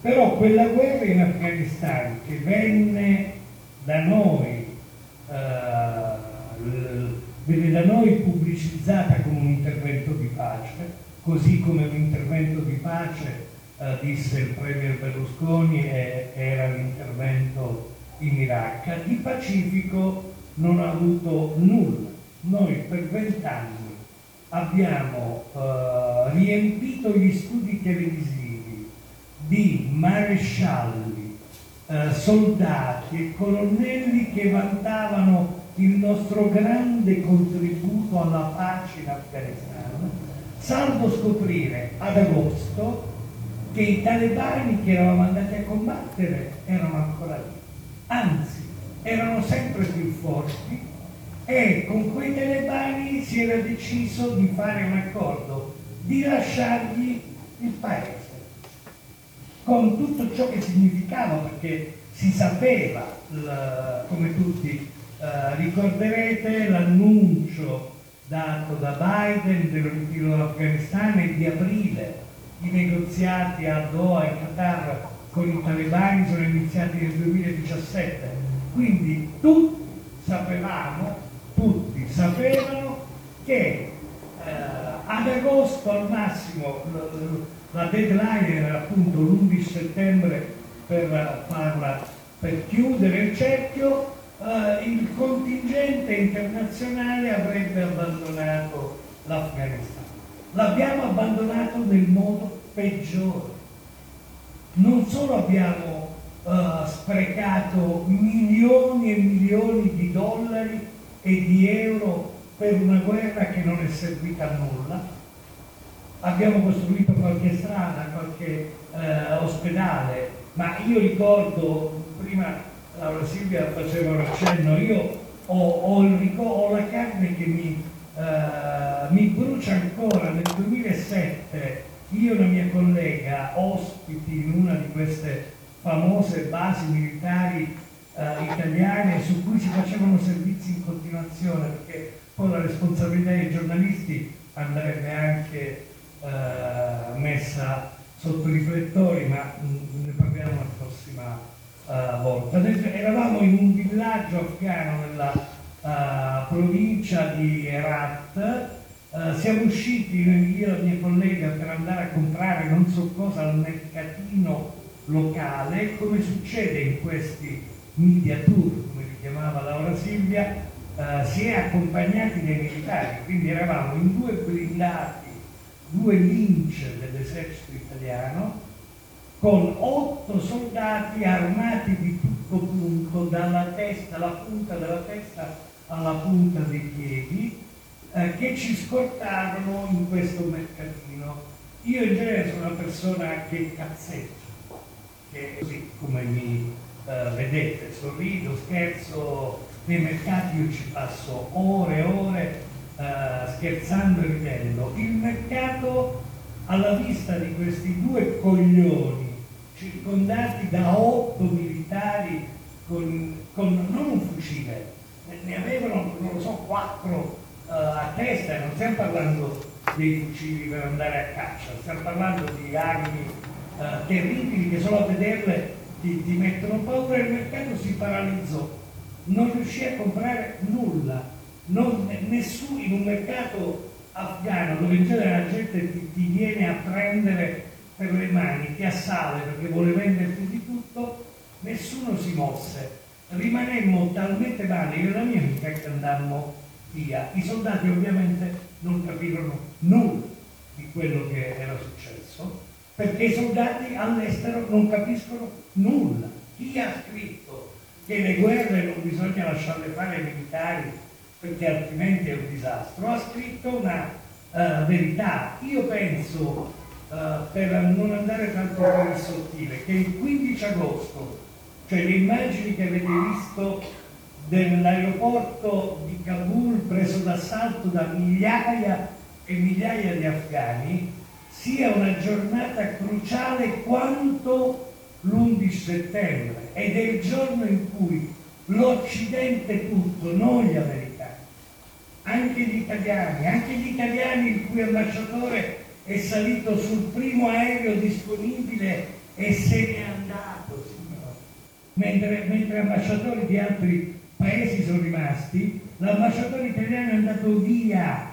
Però quella guerra in Afghanistan che venne da noi eh, venne da noi pubblicizzata come un intervento di pace, così come un intervento di pace, eh, disse il Premier Berlusconi, e- era l'intervento in Iraq. Di pacifico non ha avuto nulla. Noi per vent'anni abbiamo eh, riempito gli studi televisivi di marescialli, eh, soldati e colonnelli che vantavano il nostro grande contributo alla pace in Afghanistan, salvo scoprire ad agosto che i talebani che eravamo andati a combattere erano ancora lì, anzi erano sempre più forti e con quei talebani si era deciso di fare un accordo, di lasciargli il paese. Con tutto ciò che significava, perché si sapeva, come tutti eh, ricorderete, l'annuncio dato da Biden del ritiro dall'Afghanistan e di aprile i negoziati a Doha in Qatar con i talebani sono iniziati nel 2017. Quindi tutti sapevamo, tutti sapevano che eh, ad agosto al massimo la deadline era appunto l'11 settembre per farla per chiudere il cerchio eh, il contingente internazionale avrebbe abbandonato l'Afghanistan. L'abbiamo abbandonato nel modo peggiore. Non solo abbiamo eh, sprecato milioni e milioni di dollari e di euro per una guerra che non è servita a nulla, abbiamo costruito qualche strada, qualche eh, ospedale, ma io ricordo, prima Laura Silvia faceva un accenno, io ho, ho il ho la carne che mi, eh, mi brucia ancora, nel 2007 io e una mia collega ospiti in una di queste famose basi militari eh, italiane su cui si facevano servizi in continuazione perché Poi la responsabilità dei giornalisti andrebbe anche eh, messa sotto i riflettori, ma mm, ne parliamo la eh, volta. Eravamo in un villaggio afghano nella eh, provincia di Herat, Uh, siamo usciti io e la mia collega per andare a comprare non so cosa al mercatino locale, come succede in questi media tour, come li chiamava Laura Silvia, uh, si è accompagnati dai militari, quindi eravamo in due blindati, due lince dell'esercito italiano, con otto soldati armati di tutto punto, dalla testa, dalla punta della testa alla punta dei piedi, eh, che ci scortarono in questo mercatino. Io in genere sono una persona che cazzeggia, che così come mi eh, vedete, sorrido, scherzo, nei mercati io ci passo ore e ore eh, scherzando e ridendo. Il mercato alla vista di questi due coglioni circondati da otto militari con, con non un fucile, ne avevano, non lo so, quattro uh, a testa non stiamo parlando dei fucili per andare a caccia, stiamo parlando di armi uh, terribili che solo a vederle ti, ti mettono paura e il mercato si paralizzò, non riuscì a comprare nulla, non, nessuno in un mercato afghano dove in genere la gente ti, ti viene a prendere per le mani, ti assale perché vuole venderti di tutto, nessuno si mosse. Rimanemmo talmente male, io e la mia amica, che andammo via. I soldati ovviamente non capirono nulla di quello che era successo, perché i soldati all'estero non capiscono nulla. Chi ha scritto che le guerre non bisogna lasciarle fare ai militari perché altrimenti è un disastro, ha scritto una uh, verità. Io penso, uh, per non andare tanto per il sottile, che il 15 agosto, cioè le immagini che avete visto dell'aeroporto di Kabul preso d'assalto da migliaia e migliaia di afghani sia una giornata cruciale quanto l'11 settembre. Ed è il giorno in cui l'Occidente tutto, non gli americani, anche gli italiani, anche gli italiani il cui ambasciatore è salito sul primo aereo disponibile e se n'è andato, signore. Mentre, mentre ambasciatori di altri paesi sono rimasti, l'ambasciatore italiano è andato via,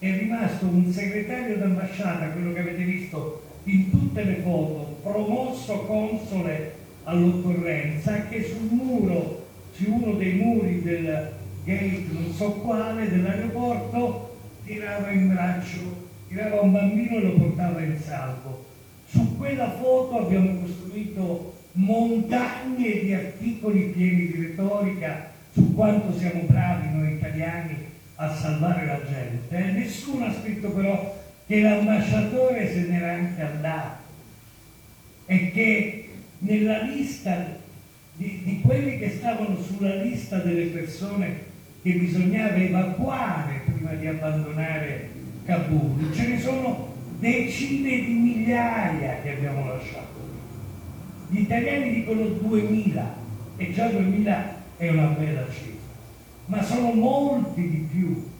è rimasto un segretario d'ambasciata, quello che avete visto in tutte le foto, promosso console all'occorrenza, che sul muro, su uno dei muri del gate non so quale dell'aeroporto, tirava in braccio, tirava un bambino e lo portava in salvo. Su quella foto abbiamo costruito montagne di articoli pieni di retorica su quanto siamo bravi noi italiani a salvare la gente. Eh, nessuno ha scritto però che l'ambasciatore se n'era anche andato e che nella lista di, di quelli che stavano sulla lista delle persone che bisognava evacuare prima di abbandonare Kabul, ce ne sono decine di migliaia che abbiamo lasciato. Gli italiani dicono 2000 e già 2000 è una bella cifra, ma sono molti di più.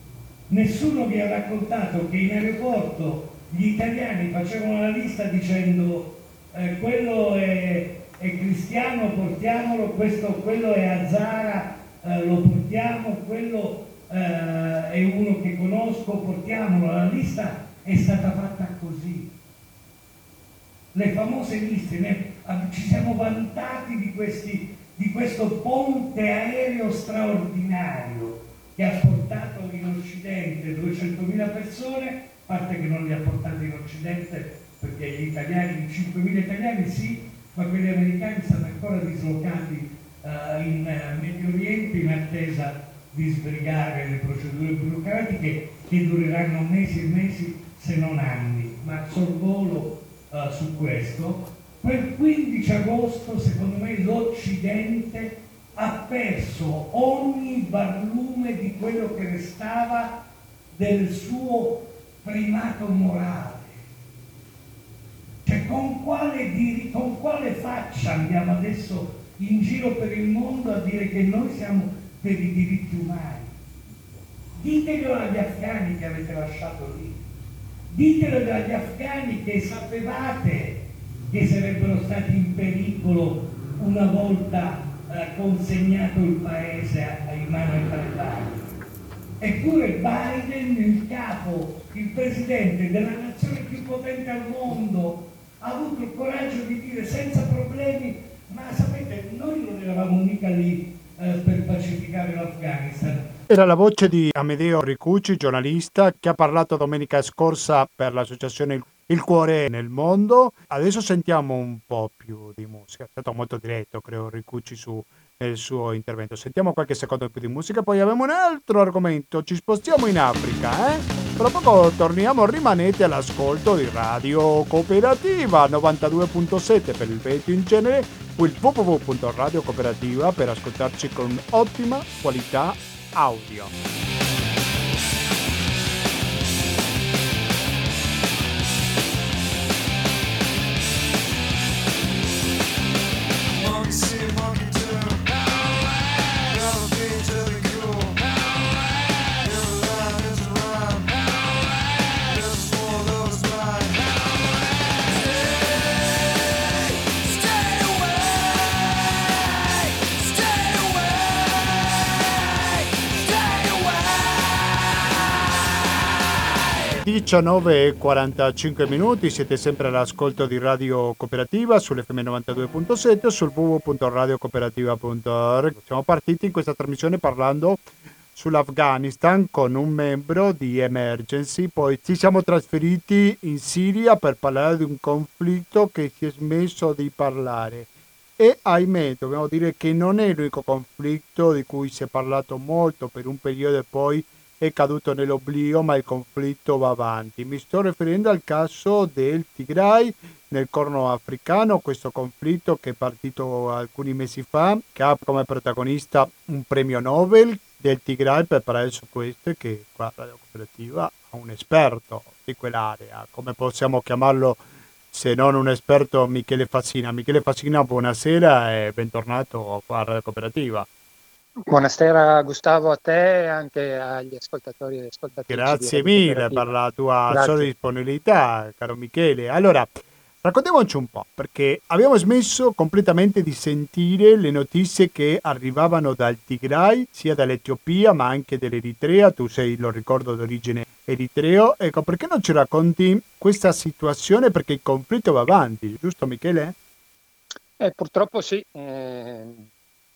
Nessuno vi ha raccontato che in aeroporto gli italiani facevano la lista dicendo eh, quello è, è, cristiano, portiamolo, questo, quello è Azzara, eh, lo portiamo, quello eh, è uno che conosco, portiamolo. La lista è stata fatta così. Le famose liste, ne, ci siamo vantati di questi di questo ponte aereo straordinario che ha portato in Occidente 200.000 persone, a parte che non li ha portati in Occidente perché gli italiani, 5.000 italiani sì, ma quelli americani stanno ancora dislocati uh, in uh, Medio Oriente in attesa di sbrigare le procedure burocratiche che dureranno mesi e mesi se non anni, ma sorvolo uh, su questo Quel 15 agosto, secondo me, l'Occidente ha perso ogni barlume di quello che restava del suo primato morale. Cioè, con quale, diri, con quale faccia andiamo adesso in giro per il mondo a dire che noi siamo per i diritti umani? ditelo agli afghani che avete lasciato lì, ditelo agli afghani che sapevate che sarebbero stati in pericolo una volta eh, consegnato il paese in mano ai talebani. Eppure Biden, il capo, il presidente della nazione più potente al mondo, ha avuto il coraggio di dire senza problemi, ma sapete, noi non eravamo mica lì per pacificare l'Afghanistan. Era la voce di Amedeo Ricucci, giornalista, che ha parlato domenica scorsa per l'associazione Il Cuore nel Mondo. Adesso sentiamo un po' più di musica. È stato molto diretto, credo, Ricucci su nel suo intervento. Sentiamo qualche secondo più di musica, poi abbiamo un altro argomento. Ci spostiamo in Africa, eh? Tra poco torniamo, rimanete all'ascolto di Radio Cooperativa 92.7 per il Veneto in genere o il www.radiocooperativa per ascoltarci con ottima qualità audio. 19.45 minuti, siete sempre all'ascolto di Radio Cooperativa sull'FM 92.7 o sul www.radiocooperativa.org. Siamo partiti in questa trasmissione parlando sull'Afghanistan con un membro di Emergency, poi ci siamo trasferiti in Siria per parlare di un conflitto che si è smesso di parlare. E ahimè, dobbiamo dire che non è l'unico conflitto di cui si è parlato molto per un periodo e poi è caduto nell'oblio, ma il conflitto va avanti. Mi sto riferendo al caso del Tigray nel corno africano, questo conflitto che è partito alcuni mesi fa, che ha come protagonista un premio Nobel del Tigray per su questo che qua Radio Cooperativa ha un esperto di quell'area, come possiamo chiamarlo se non un esperto Michele Fassina. Michele Fassina, buonasera e bentornato qua a Radio Cooperativa. Buonasera Gustavo a te e anche agli ascoltatori e ascoltatrici. Grazie mille per la tua Grazie. disponibilità, caro Michele. Allora, raccontiamoci un po', perché abbiamo smesso completamente di sentire le notizie che arrivavano dal Tigray, sia dall'Etiopia ma anche dall'Eritrea. Tu sei, lo ricordo, d'origine eritreo. Ecco, perché non ci racconti questa situazione? Perché il conflitto va avanti, giusto Michele? Eh, purtroppo sì, eh,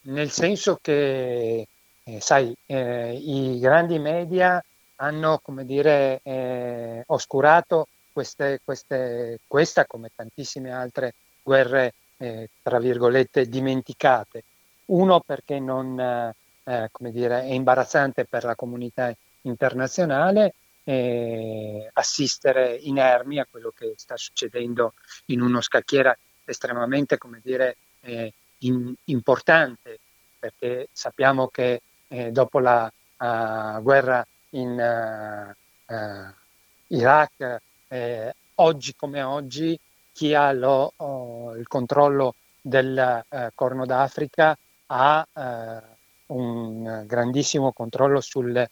nel senso che, eh, sai, eh, i grandi media hanno, come dire, eh, oscurato queste, queste- questa, come tantissime altre guerre, eh, tra virgolette, dimenticate. Uno perché non, eh, eh, come dire, è imbarazzante per la comunità internazionale assistere inermi a quello che sta succedendo in uno scacchiera estremamente, come dire, in- importante, perché sappiamo che eh, dopo la eh, guerra in eh, eh, Iraq, eh, oggi come oggi, chi ha lo- oh, il controllo del eh, Corno d'Africa ha un grandissimo controllo sulle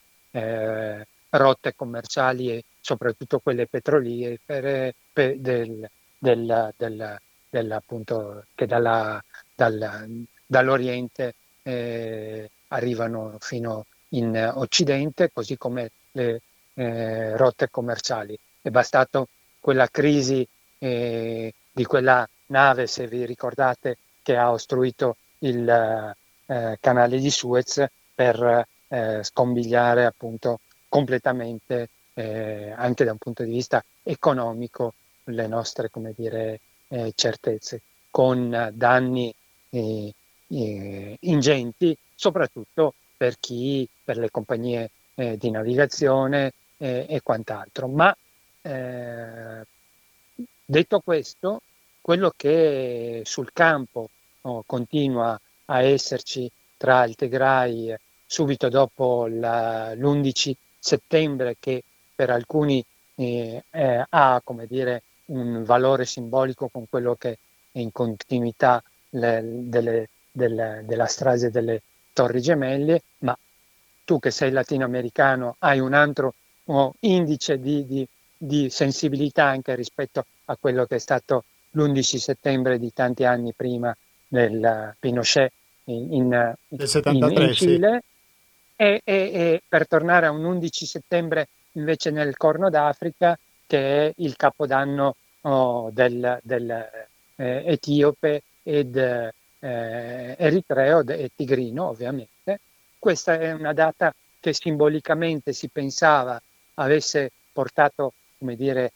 rotte commerciali e soprattutto quelle petrolifere pe- del, del- del- del, appunto, che dalla- dal- dall'Oriente eh, arrivano fino in Occidente, così come le eh, rotte commerciali. È bastato quella crisi eh, di quella nave, se vi ricordate, che ha ostruito il eh, canale di Suez per eh, scombigliare appunto completamente, eh, anche da un punto di vista economico, le nostre, come dire, certezze, con danni eh, eh, ingenti, soprattutto per chi, per le compagnie eh, di navigazione eh, e quant'altro. Ma eh, detto questo, quello che sul campo oh, continua a esserci tra il Tigray eh, subito dopo la- l'11 settembre, che per alcuni eh, eh, ha come dire, un valore simbolico con quello che in continuità le- delle- del- della strage delle Torri Gemelle, ma tu che sei latinoamericano hai un altro oh, indice di, di, di sensibilità anche rispetto a quello che è stato l'11 settembre di tanti anni prima del Pinochet in, in, Del 73, in sì. Cile e, e- e per tornare a un 11 settembre invece nel Corno d'Africa che è il capodanno oh, del, del, eh, etiope ed eh, eritreo e tigrino ovviamente. Questa è una data che simbolicamente si pensava avesse portato, come dire,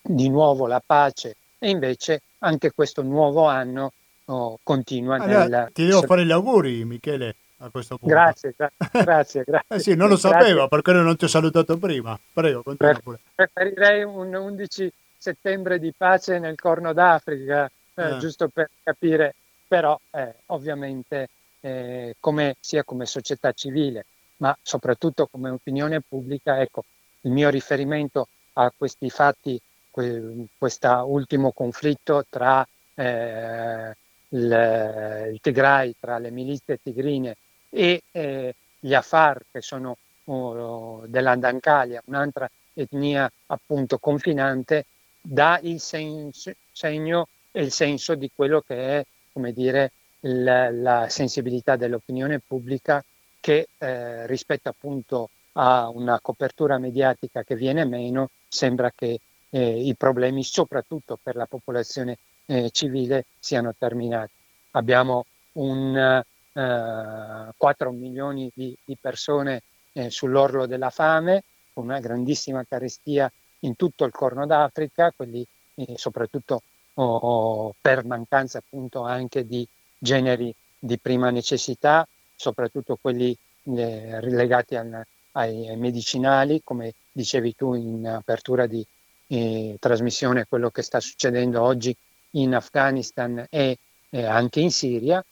di nuovo la pace e invece anche questo nuovo anno oh, continua Allora, nel... ti devo fare gli auguri, Michele, a questo punto. Grazie, gra- <laughs> grazie, grazie. Eh sì, non lo Grazie. sapevo perché non ti ho salutato prima. Prego, continua pure. preferirei un 11 settembre di pace nel Corno d'Africa, eh, Eh. giusto per capire, però eh, ovviamente eh, come, sia come società civile, ma soprattutto come opinione pubblica, ecco, il mio riferimento a questi fatti, questo ultimo conflitto tra eh, il, il Tigray, tra le milizie tigrine e eh, gli Afar, che sono oh, dell'Andankalia, un'altra etnia appunto confinante, dà il senso- segno il senso di quello che è, come dire, la, la sensibilità dell'opinione pubblica che eh, rispetto appunto a una copertura mediatica che viene meno, sembra che eh, i problemi, soprattutto per la popolazione eh, civile, siano terminati. Abbiamo un, eh, 4 milioni di, di persone eh, sull'orlo della fame, una grandissima carestia in tutto il Corno d'Africa, quelli eh, soprattutto oh, oh, per mancanza appunto anche di generi di prima necessità, soprattutto quelli eh, legati al- ai, ai medicinali, come dicevi tu in apertura di eh, trasmissione, quello che sta succedendo oggi in Afghanistan e eh, anche in Siria,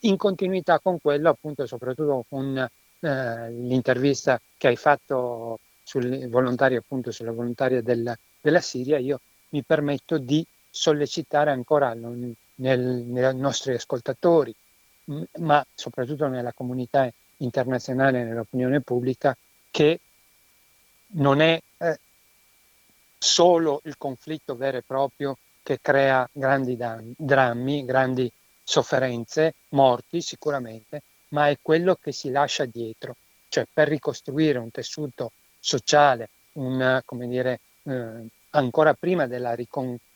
in continuità con quello appunto soprattutto con eh, l'intervista che hai fatto sul volontario appunto sulla volontaria del- della Siria, io mi permetto di sollecitare ancora nel- nei nostri ascoltatori, ma soprattutto nella comunità internazionale nell'opinione pubblica, che non è eh, solo il conflitto vero e proprio che crea grandi dan- drammi, grandi sofferenze, morti sicuramente, ma è quello che si lascia dietro, cioè per ricostruire un tessuto sociale, un, come dire, eh, ancora prima della riconciliazione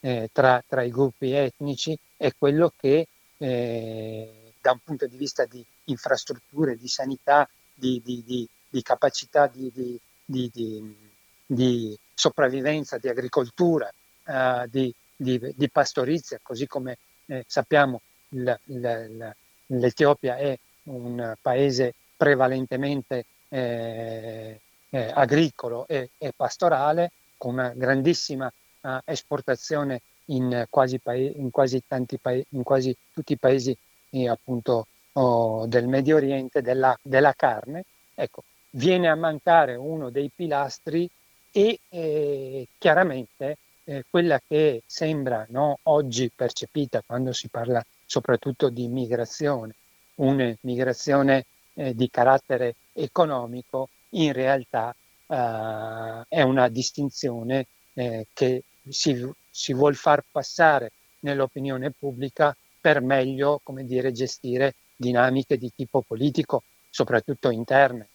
eh, tra, tra i gruppi etnici, è quello che eh, da un punto di vista di infrastrutture, di sanità, di, di- di- di capacità di, sopravvivenza, di agricoltura, eh, di, pastorizia, così come eh, sappiamo il- il- l'Etiopia è un paese prevalentemente eh, eh, agricolo e, e pastorale, con una grandissima eh, esportazione in quasi, pae- in quasi paesi, in quasi tutti i paesi eh, appunto oh, del Medio Oriente della, della carne. Ecco, viene a mancare uno dei pilastri e eh, chiaramente eh, quella che sembra no, oggi percepita quando si parla soprattutto di migrazione, un'immigrazione eh, di carattere economico, in realtà eh, è una distinzione eh, che si, si vuol far passare nell'opinione pubblica per meglio, come dire, gestire dinamiche di tipo politico, soprattutto interne,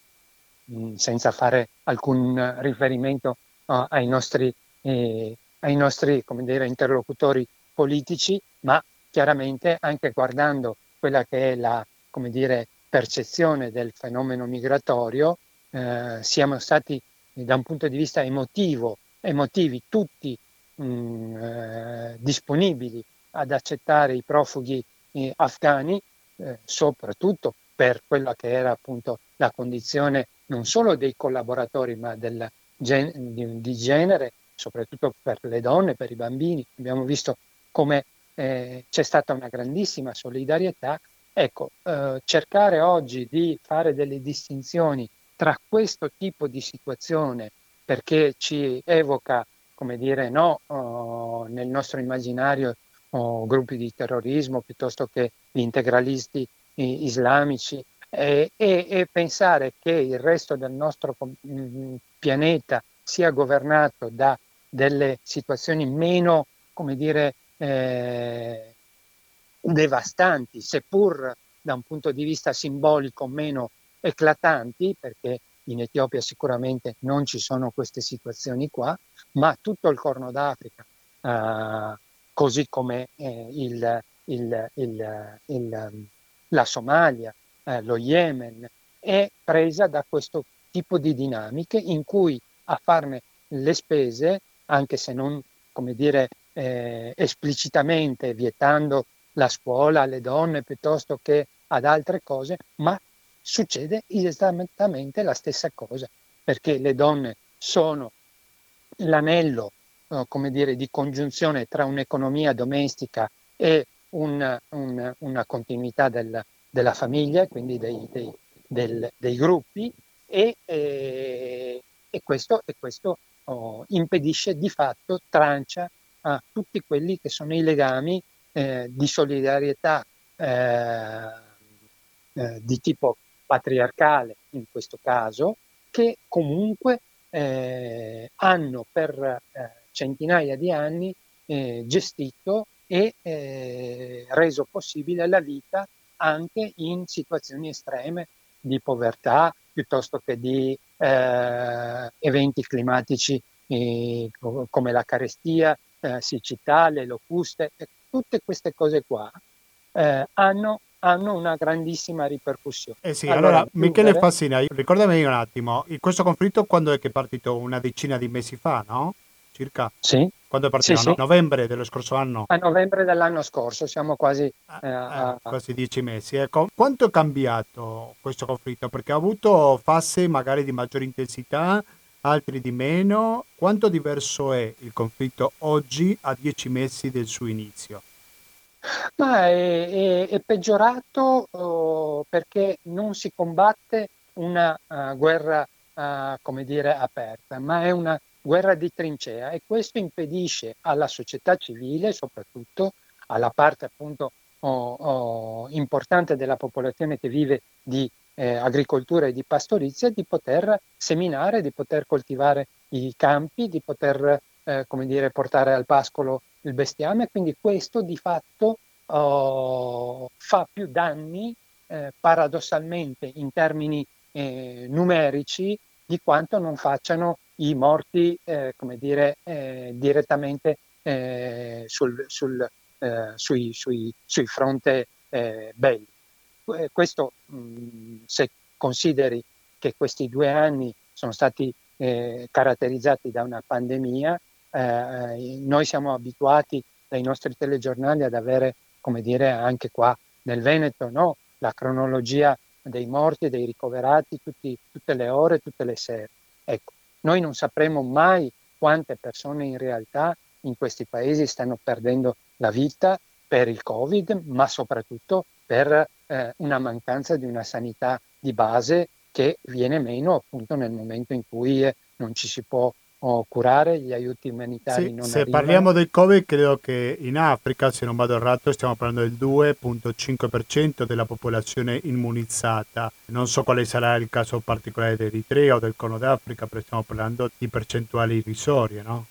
mh, senza fare alcun riferimento uh, ai nostri, eh, ai nostri come dire, interlocutori politici, ma chiaramente anche guardando quella che è la come dire, percezione del fenomeno migratorio, eh, siamo stati da un punto di vista emotivo, emotivi tutti mh, eh, disponibili ad accettare i profughi eh, afghani, eh, soprattutto per quella che era appunto la condizione non solo dei collaboratori, ma del gen- di, di genere, soprattutto per le donne, per i bambini. Abbiamo visto come eh, c'è stata una grandissima solidarietà. Ecco, eh, cercare oggi di fare delle distinzioni tra questo tipo di situazione, perché ci evoca, come dire, no, oh, nel nostro immaginario oh, gruppi di terrorismo piuttosto che gli integralisti islamici, e, e, e pensare che il resto del nostro mm, pianeta sia governato da delle situazioni meno, come dire, eh, devastanti, seppur da un punto di vista simbolico meno eclatanti, perché in Etiopia sicuramente non ci sono queste situazioni qua, ma tutto il Corno d'Africa, eh, così come eh, il, il, il, la Somalia, eh, lo Yemen, è presa da questo tipo di dinamiche in cui a farne le spese, anche se non come dire, eh, esplicitamente vietando la scuola alle donne piuttosto che ad altre cose, ma succede esattamente la stessa cosa, perché le donne sono l'anello, eh, come dire, di congiunzione tra un'economia domestica e un, un, una continuità del, della famiglia, quindi dei, dei, del, dei gruppi, e, e, e questo, e questo oh, impedisce di fatto, trancia a tutti quelli che sono i legami eh, di solidarietà eh, eh, di tipo patriarcale in questo caso, che comunque eh, hanno per eh, centinaia di anni eh, gestito e eh, reso possibile la vita anche in situazioni estreme di povertà piuttosto che di eh, eventi climatici eh, come la carestia, siccità, le locuste, tutte queste cose qua hanno hanno una grandissima ripercussione. Eh sì, allora, allora Michele Fassina, ricordami un attimo, questo conflitto quando è che è partito? Una decina di mesi fa, no? Circa? Sì. Quando è partito? Sì, no? sì. Novembre dello scorso anno? A novembre dell'anno scorso, siamo quasi... Ah, eh, a... quasi dieci mesi. Ecco, quanto è cambiato questo conflitto? Perché ha avuto fasi magari di maggiore intensità, altri di meno. Quanto diverso è il conflitto oggi a dieci mesi del suo inizio? Ma è, è, è peggiorato oh, perché non si combatte una uh, guerra, uh, come dire, aperta, ma è una guerra di trincea e questo impedisce alla società civile, soprattutto alla parte appunto oh, oh, importante della popolazione che vive di eh, agricoltura e di pastorizia, di poter seminare, di poter coltivare i campi, di poter, eh, come dire, portare al pascolo il bestiame, quindi questo di fatto oh, fa più danni eh, paradossalmente in termini eh, numerici di quanto non facciano i morti, eh, come dire, eh, direttamente eh, sul, sul, eh, sui, sui, sui fronte belli. Questo mh, se consideri che questi due anni sono stati caratterizzati da una pandemia, eh, noi siamo abituati dai nostri telegiornali ad avere, come dire, anche qua nel Veneto, no? la cronologia dei morti e dei ricoverati tutti, tutte le ore, tutte le sere. Ecco, noi non sapremo mai quante persone in realtà in questi paesi stanno perdendo la vita per il Covid, ma soprattutto per eh, una mancanza di una sanità di base che viene meno appunto nel momento in cui eh, non ci si può o curare, gli aiuti umanitari sì, non se arrivano. parliamo del Covid, credo che in Africa, se non vado errato, stiamo parlando del 2.5% della popolazione immunizzata. Non so quale sarà il caso particolare dell'Eritrea o del Cono d'Africa, però stiamo parlando di percentuali irrisorie, no?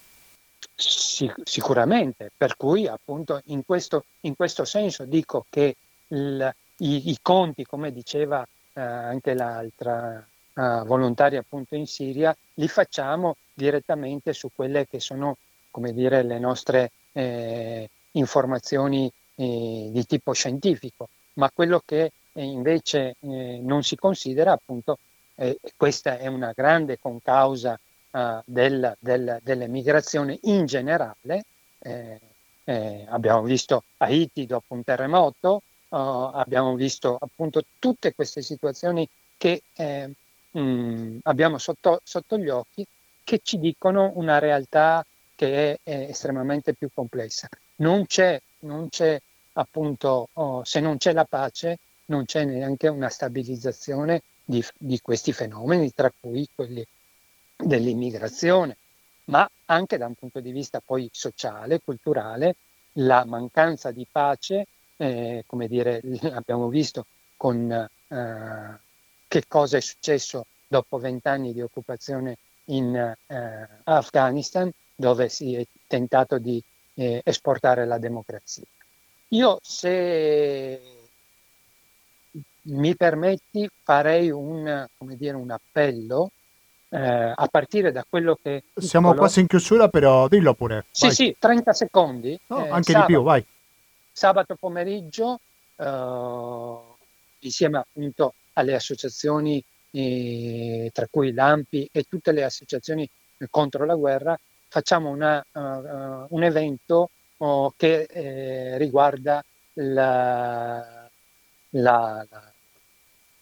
Sic- sicuramente, per cui appunto in questo, in questo senso dico che il, i, i, conti, come diceva eh, anche l'altra uh, volontari appunto in Siria, li facciamo direttamente su quelle che sono, come dire, le nostre eh, informazioni eh, di tipo scientifico, ma quello che eh, invece eh, non si considera appunto, questa è una grande concausa uh, del, del, dell'emigrazione in generale, eh, eh, abbiamo visto Haiti dopo un terremoto, uh, abbiamo visto appunto tutte queste situazioni che eh, mh, mm, abbiamo sotto, sotto, gli occhi che ci dicono una realtà che è, è estremamente più complessa. Non c'è, non c'è appunto, oh, se non c'è la pace, non c'è neanche una stabilizzazione di, di questi fenomeni, tra cui quelli dell'immigrazione, ma anche da un punto di vista poi sociale, culturale, la mancanza di pace, eh, come dire, <laughs> abbiamo visto con eh, che cosa è successo dopo vent'anni di occupazione in eh, Afghanistan, dove si è tentato di eh, esportare la democrazia. Io, se mi permetti, farei un, come dire, un appello eh, a partire da quello che... Siamo piccolo- quasi in chiusura, però dillo pure. Sì, vai. sì, 30 secondi. No, Eh, anche sabato- di più, vai. sabato pomeriggio, eh, insieme appunto alle associazioni, eh, tra cui l'AMPI e tutte le associazioni contro la guerra, facciamo una, eh, eh, un evento oh, che eh, riguarda la- la-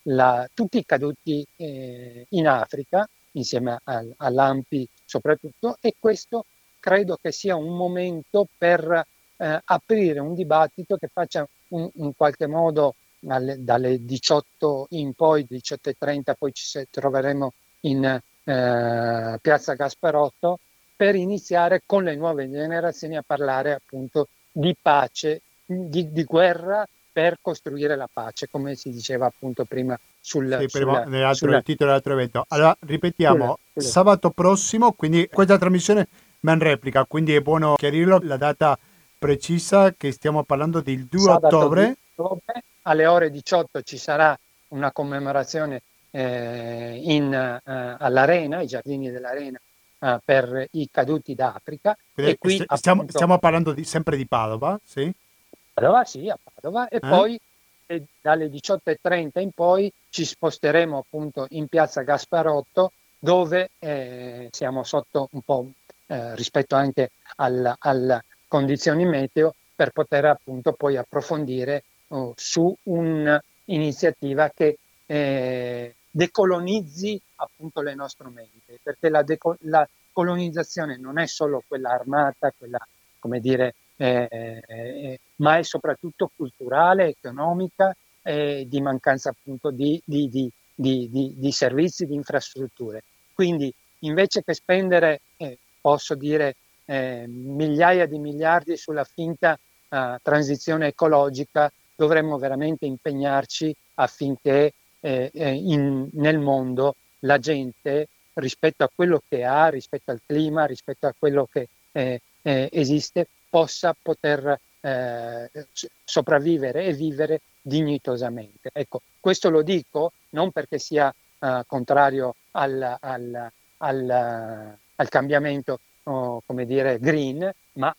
la- tutti i caduti eh, in Africa, insieme al- all'AMPI soprattutto, e questo credo che sia un momento per eh, aprire un dibattito che faccia un- in qualche modo alle- dalle 18 in poi, 18.30, poi ci troveremo in eh, Piazza Gasparotto, per iniziare con le nuove generazioni a parlare appunto di pace, di, di guerra per costruire la pace, come si diceva appunto prima sul, Sì, sulla- nell'altro sulla- titolo dell'altro evento. Allora, ripetiamo, Sulla- sulla- sabato prossimo, quindi questa trasmissione va in replica, quindi è buono chiarirlo, la data precisa che stiamo parlando del 2 sabato ottobre. 2 ottobre, alle ore 18 ci sarà una commemorazione eh, in, eh, all'Arena, ai giardini dell'Arena, eh, per i caduti d'Africa. Quindi e qui st- stiamo, appunto, stiamo parlando di- sempre di Padova, sì? Padova, sì, a Padova, e Eh? poi dalle 18.30 in poi ci sposteremo appunto in piazza Gasparotto, dove eh, siamo sotto un po' eh, rispetto anche al- alle condizioni meteo per poter appunto poi approfondire oh, su un'iniziativa che eh, decolonizzi appunto le nostre menti, perché la, deco- la colonizzazione non è solo quella armata, quella come dire, eh, eh, ma è soprattutto culturale, economica, di mancanza appunto di- di- di- di servizi, di infrastrutture. Quindi invece che spendere, eh, posso dire, eh, migliaia di miliardi sulla finta eh, transizione ecologica, dovremmo veramente impegnarci affinché eh, eh, in- nel mondo la gente rispetto a quello che ha, rispetto al clima, rispetto a quello che eh, eh, esiste, possa poter eh, sopravvivere e vivere dignitosamente. Ecco, questo lo dico non perché sia eh, contrario al, al- al- al cambiamento, oh, come dire, green, ma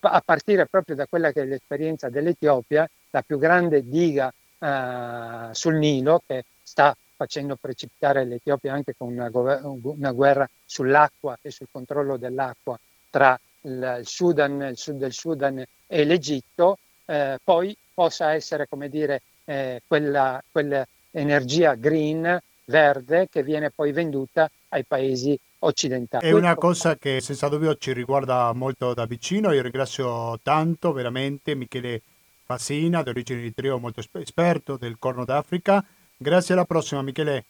a partire proprio da quella che è l'esperienza dell'Etiopia, la più grande diga eh, sul Nilo che sta facendo precipitare l'Etiopia anche con una, gover- una guerra sull'acqua e sul controllo dell'acqua tra il, il Sudan, il sud del Sudan e l'Egitto, eh, poi possa essere, come dire, eh, quella, quell'energia green, verde, che viene poi venduta ai paesi occidentali. È una cosa che senza dubbio ci riguarda molto da vicino. Io ringrazio tanto veramente Michele Fasina, di origine di Trio, molto esper- esperto del Corno d'Africa. Grazie alla prossima, Michele.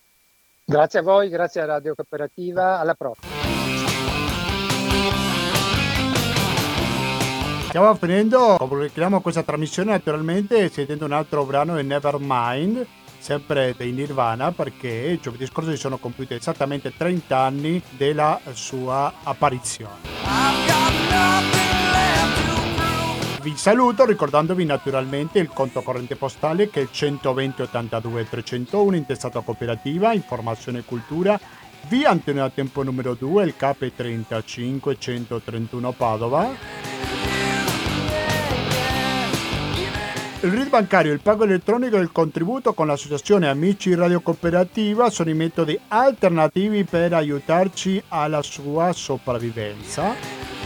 Grazie a voi, grazie a Radio Cooperativa, alla prossima. Stiamo finendo, concludiamo questa trasmissione naturalmente sentendo un altro brano di Nevermind, sempre dei Nirvana, perché giovedì scorso si sono compiuti esattamente 30 anni della sua apparizione. Vi saluto ricordandovi naturalmente il conto corrente postale che è il 120 82 301 intestato a cooperativa, informazione e cultura, via Antonio Tempo numero 2, il KP 35 131 Padova. Il RID bancario, il pago elettronico e il contributo con l'associazione Amici Radio Cooperativa sono i metodi alternativi per aiutarci alla sua sopravvivenza.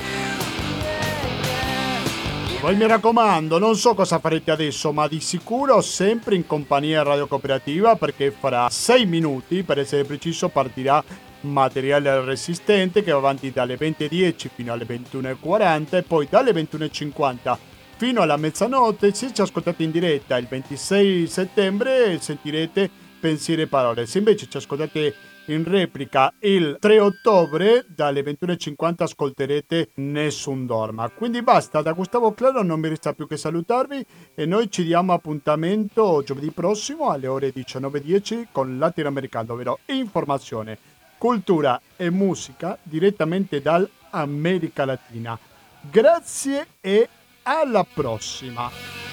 Poi mi raccomando, non so cosa farete adesso, ma di sicuro sempre in compagnia Radio Cooperativa perché fra 6 minuti, per essere preciso, partirà materiale resistente che va avanti dalle 20.10 fino alle 21.40 e poi dalle 21.50 fino alla mezzanotte. Se ci ascoltate in diretta il 26 settembre sentirete pensieri e parole. Se invece ci ascoltate in replica il 3 ottobre dalle 21.50 ascolterete Nessun Dorma. Quindi basta, da Gustavo Claro non mi resta più che salutarvi e noi ci diamo appuntamento giovedì prossimo alle ore 19.10 con Latinoamericano, ovvero informazione, cultura e musica direttamente dall'America Latina. Grazie e alla prossima!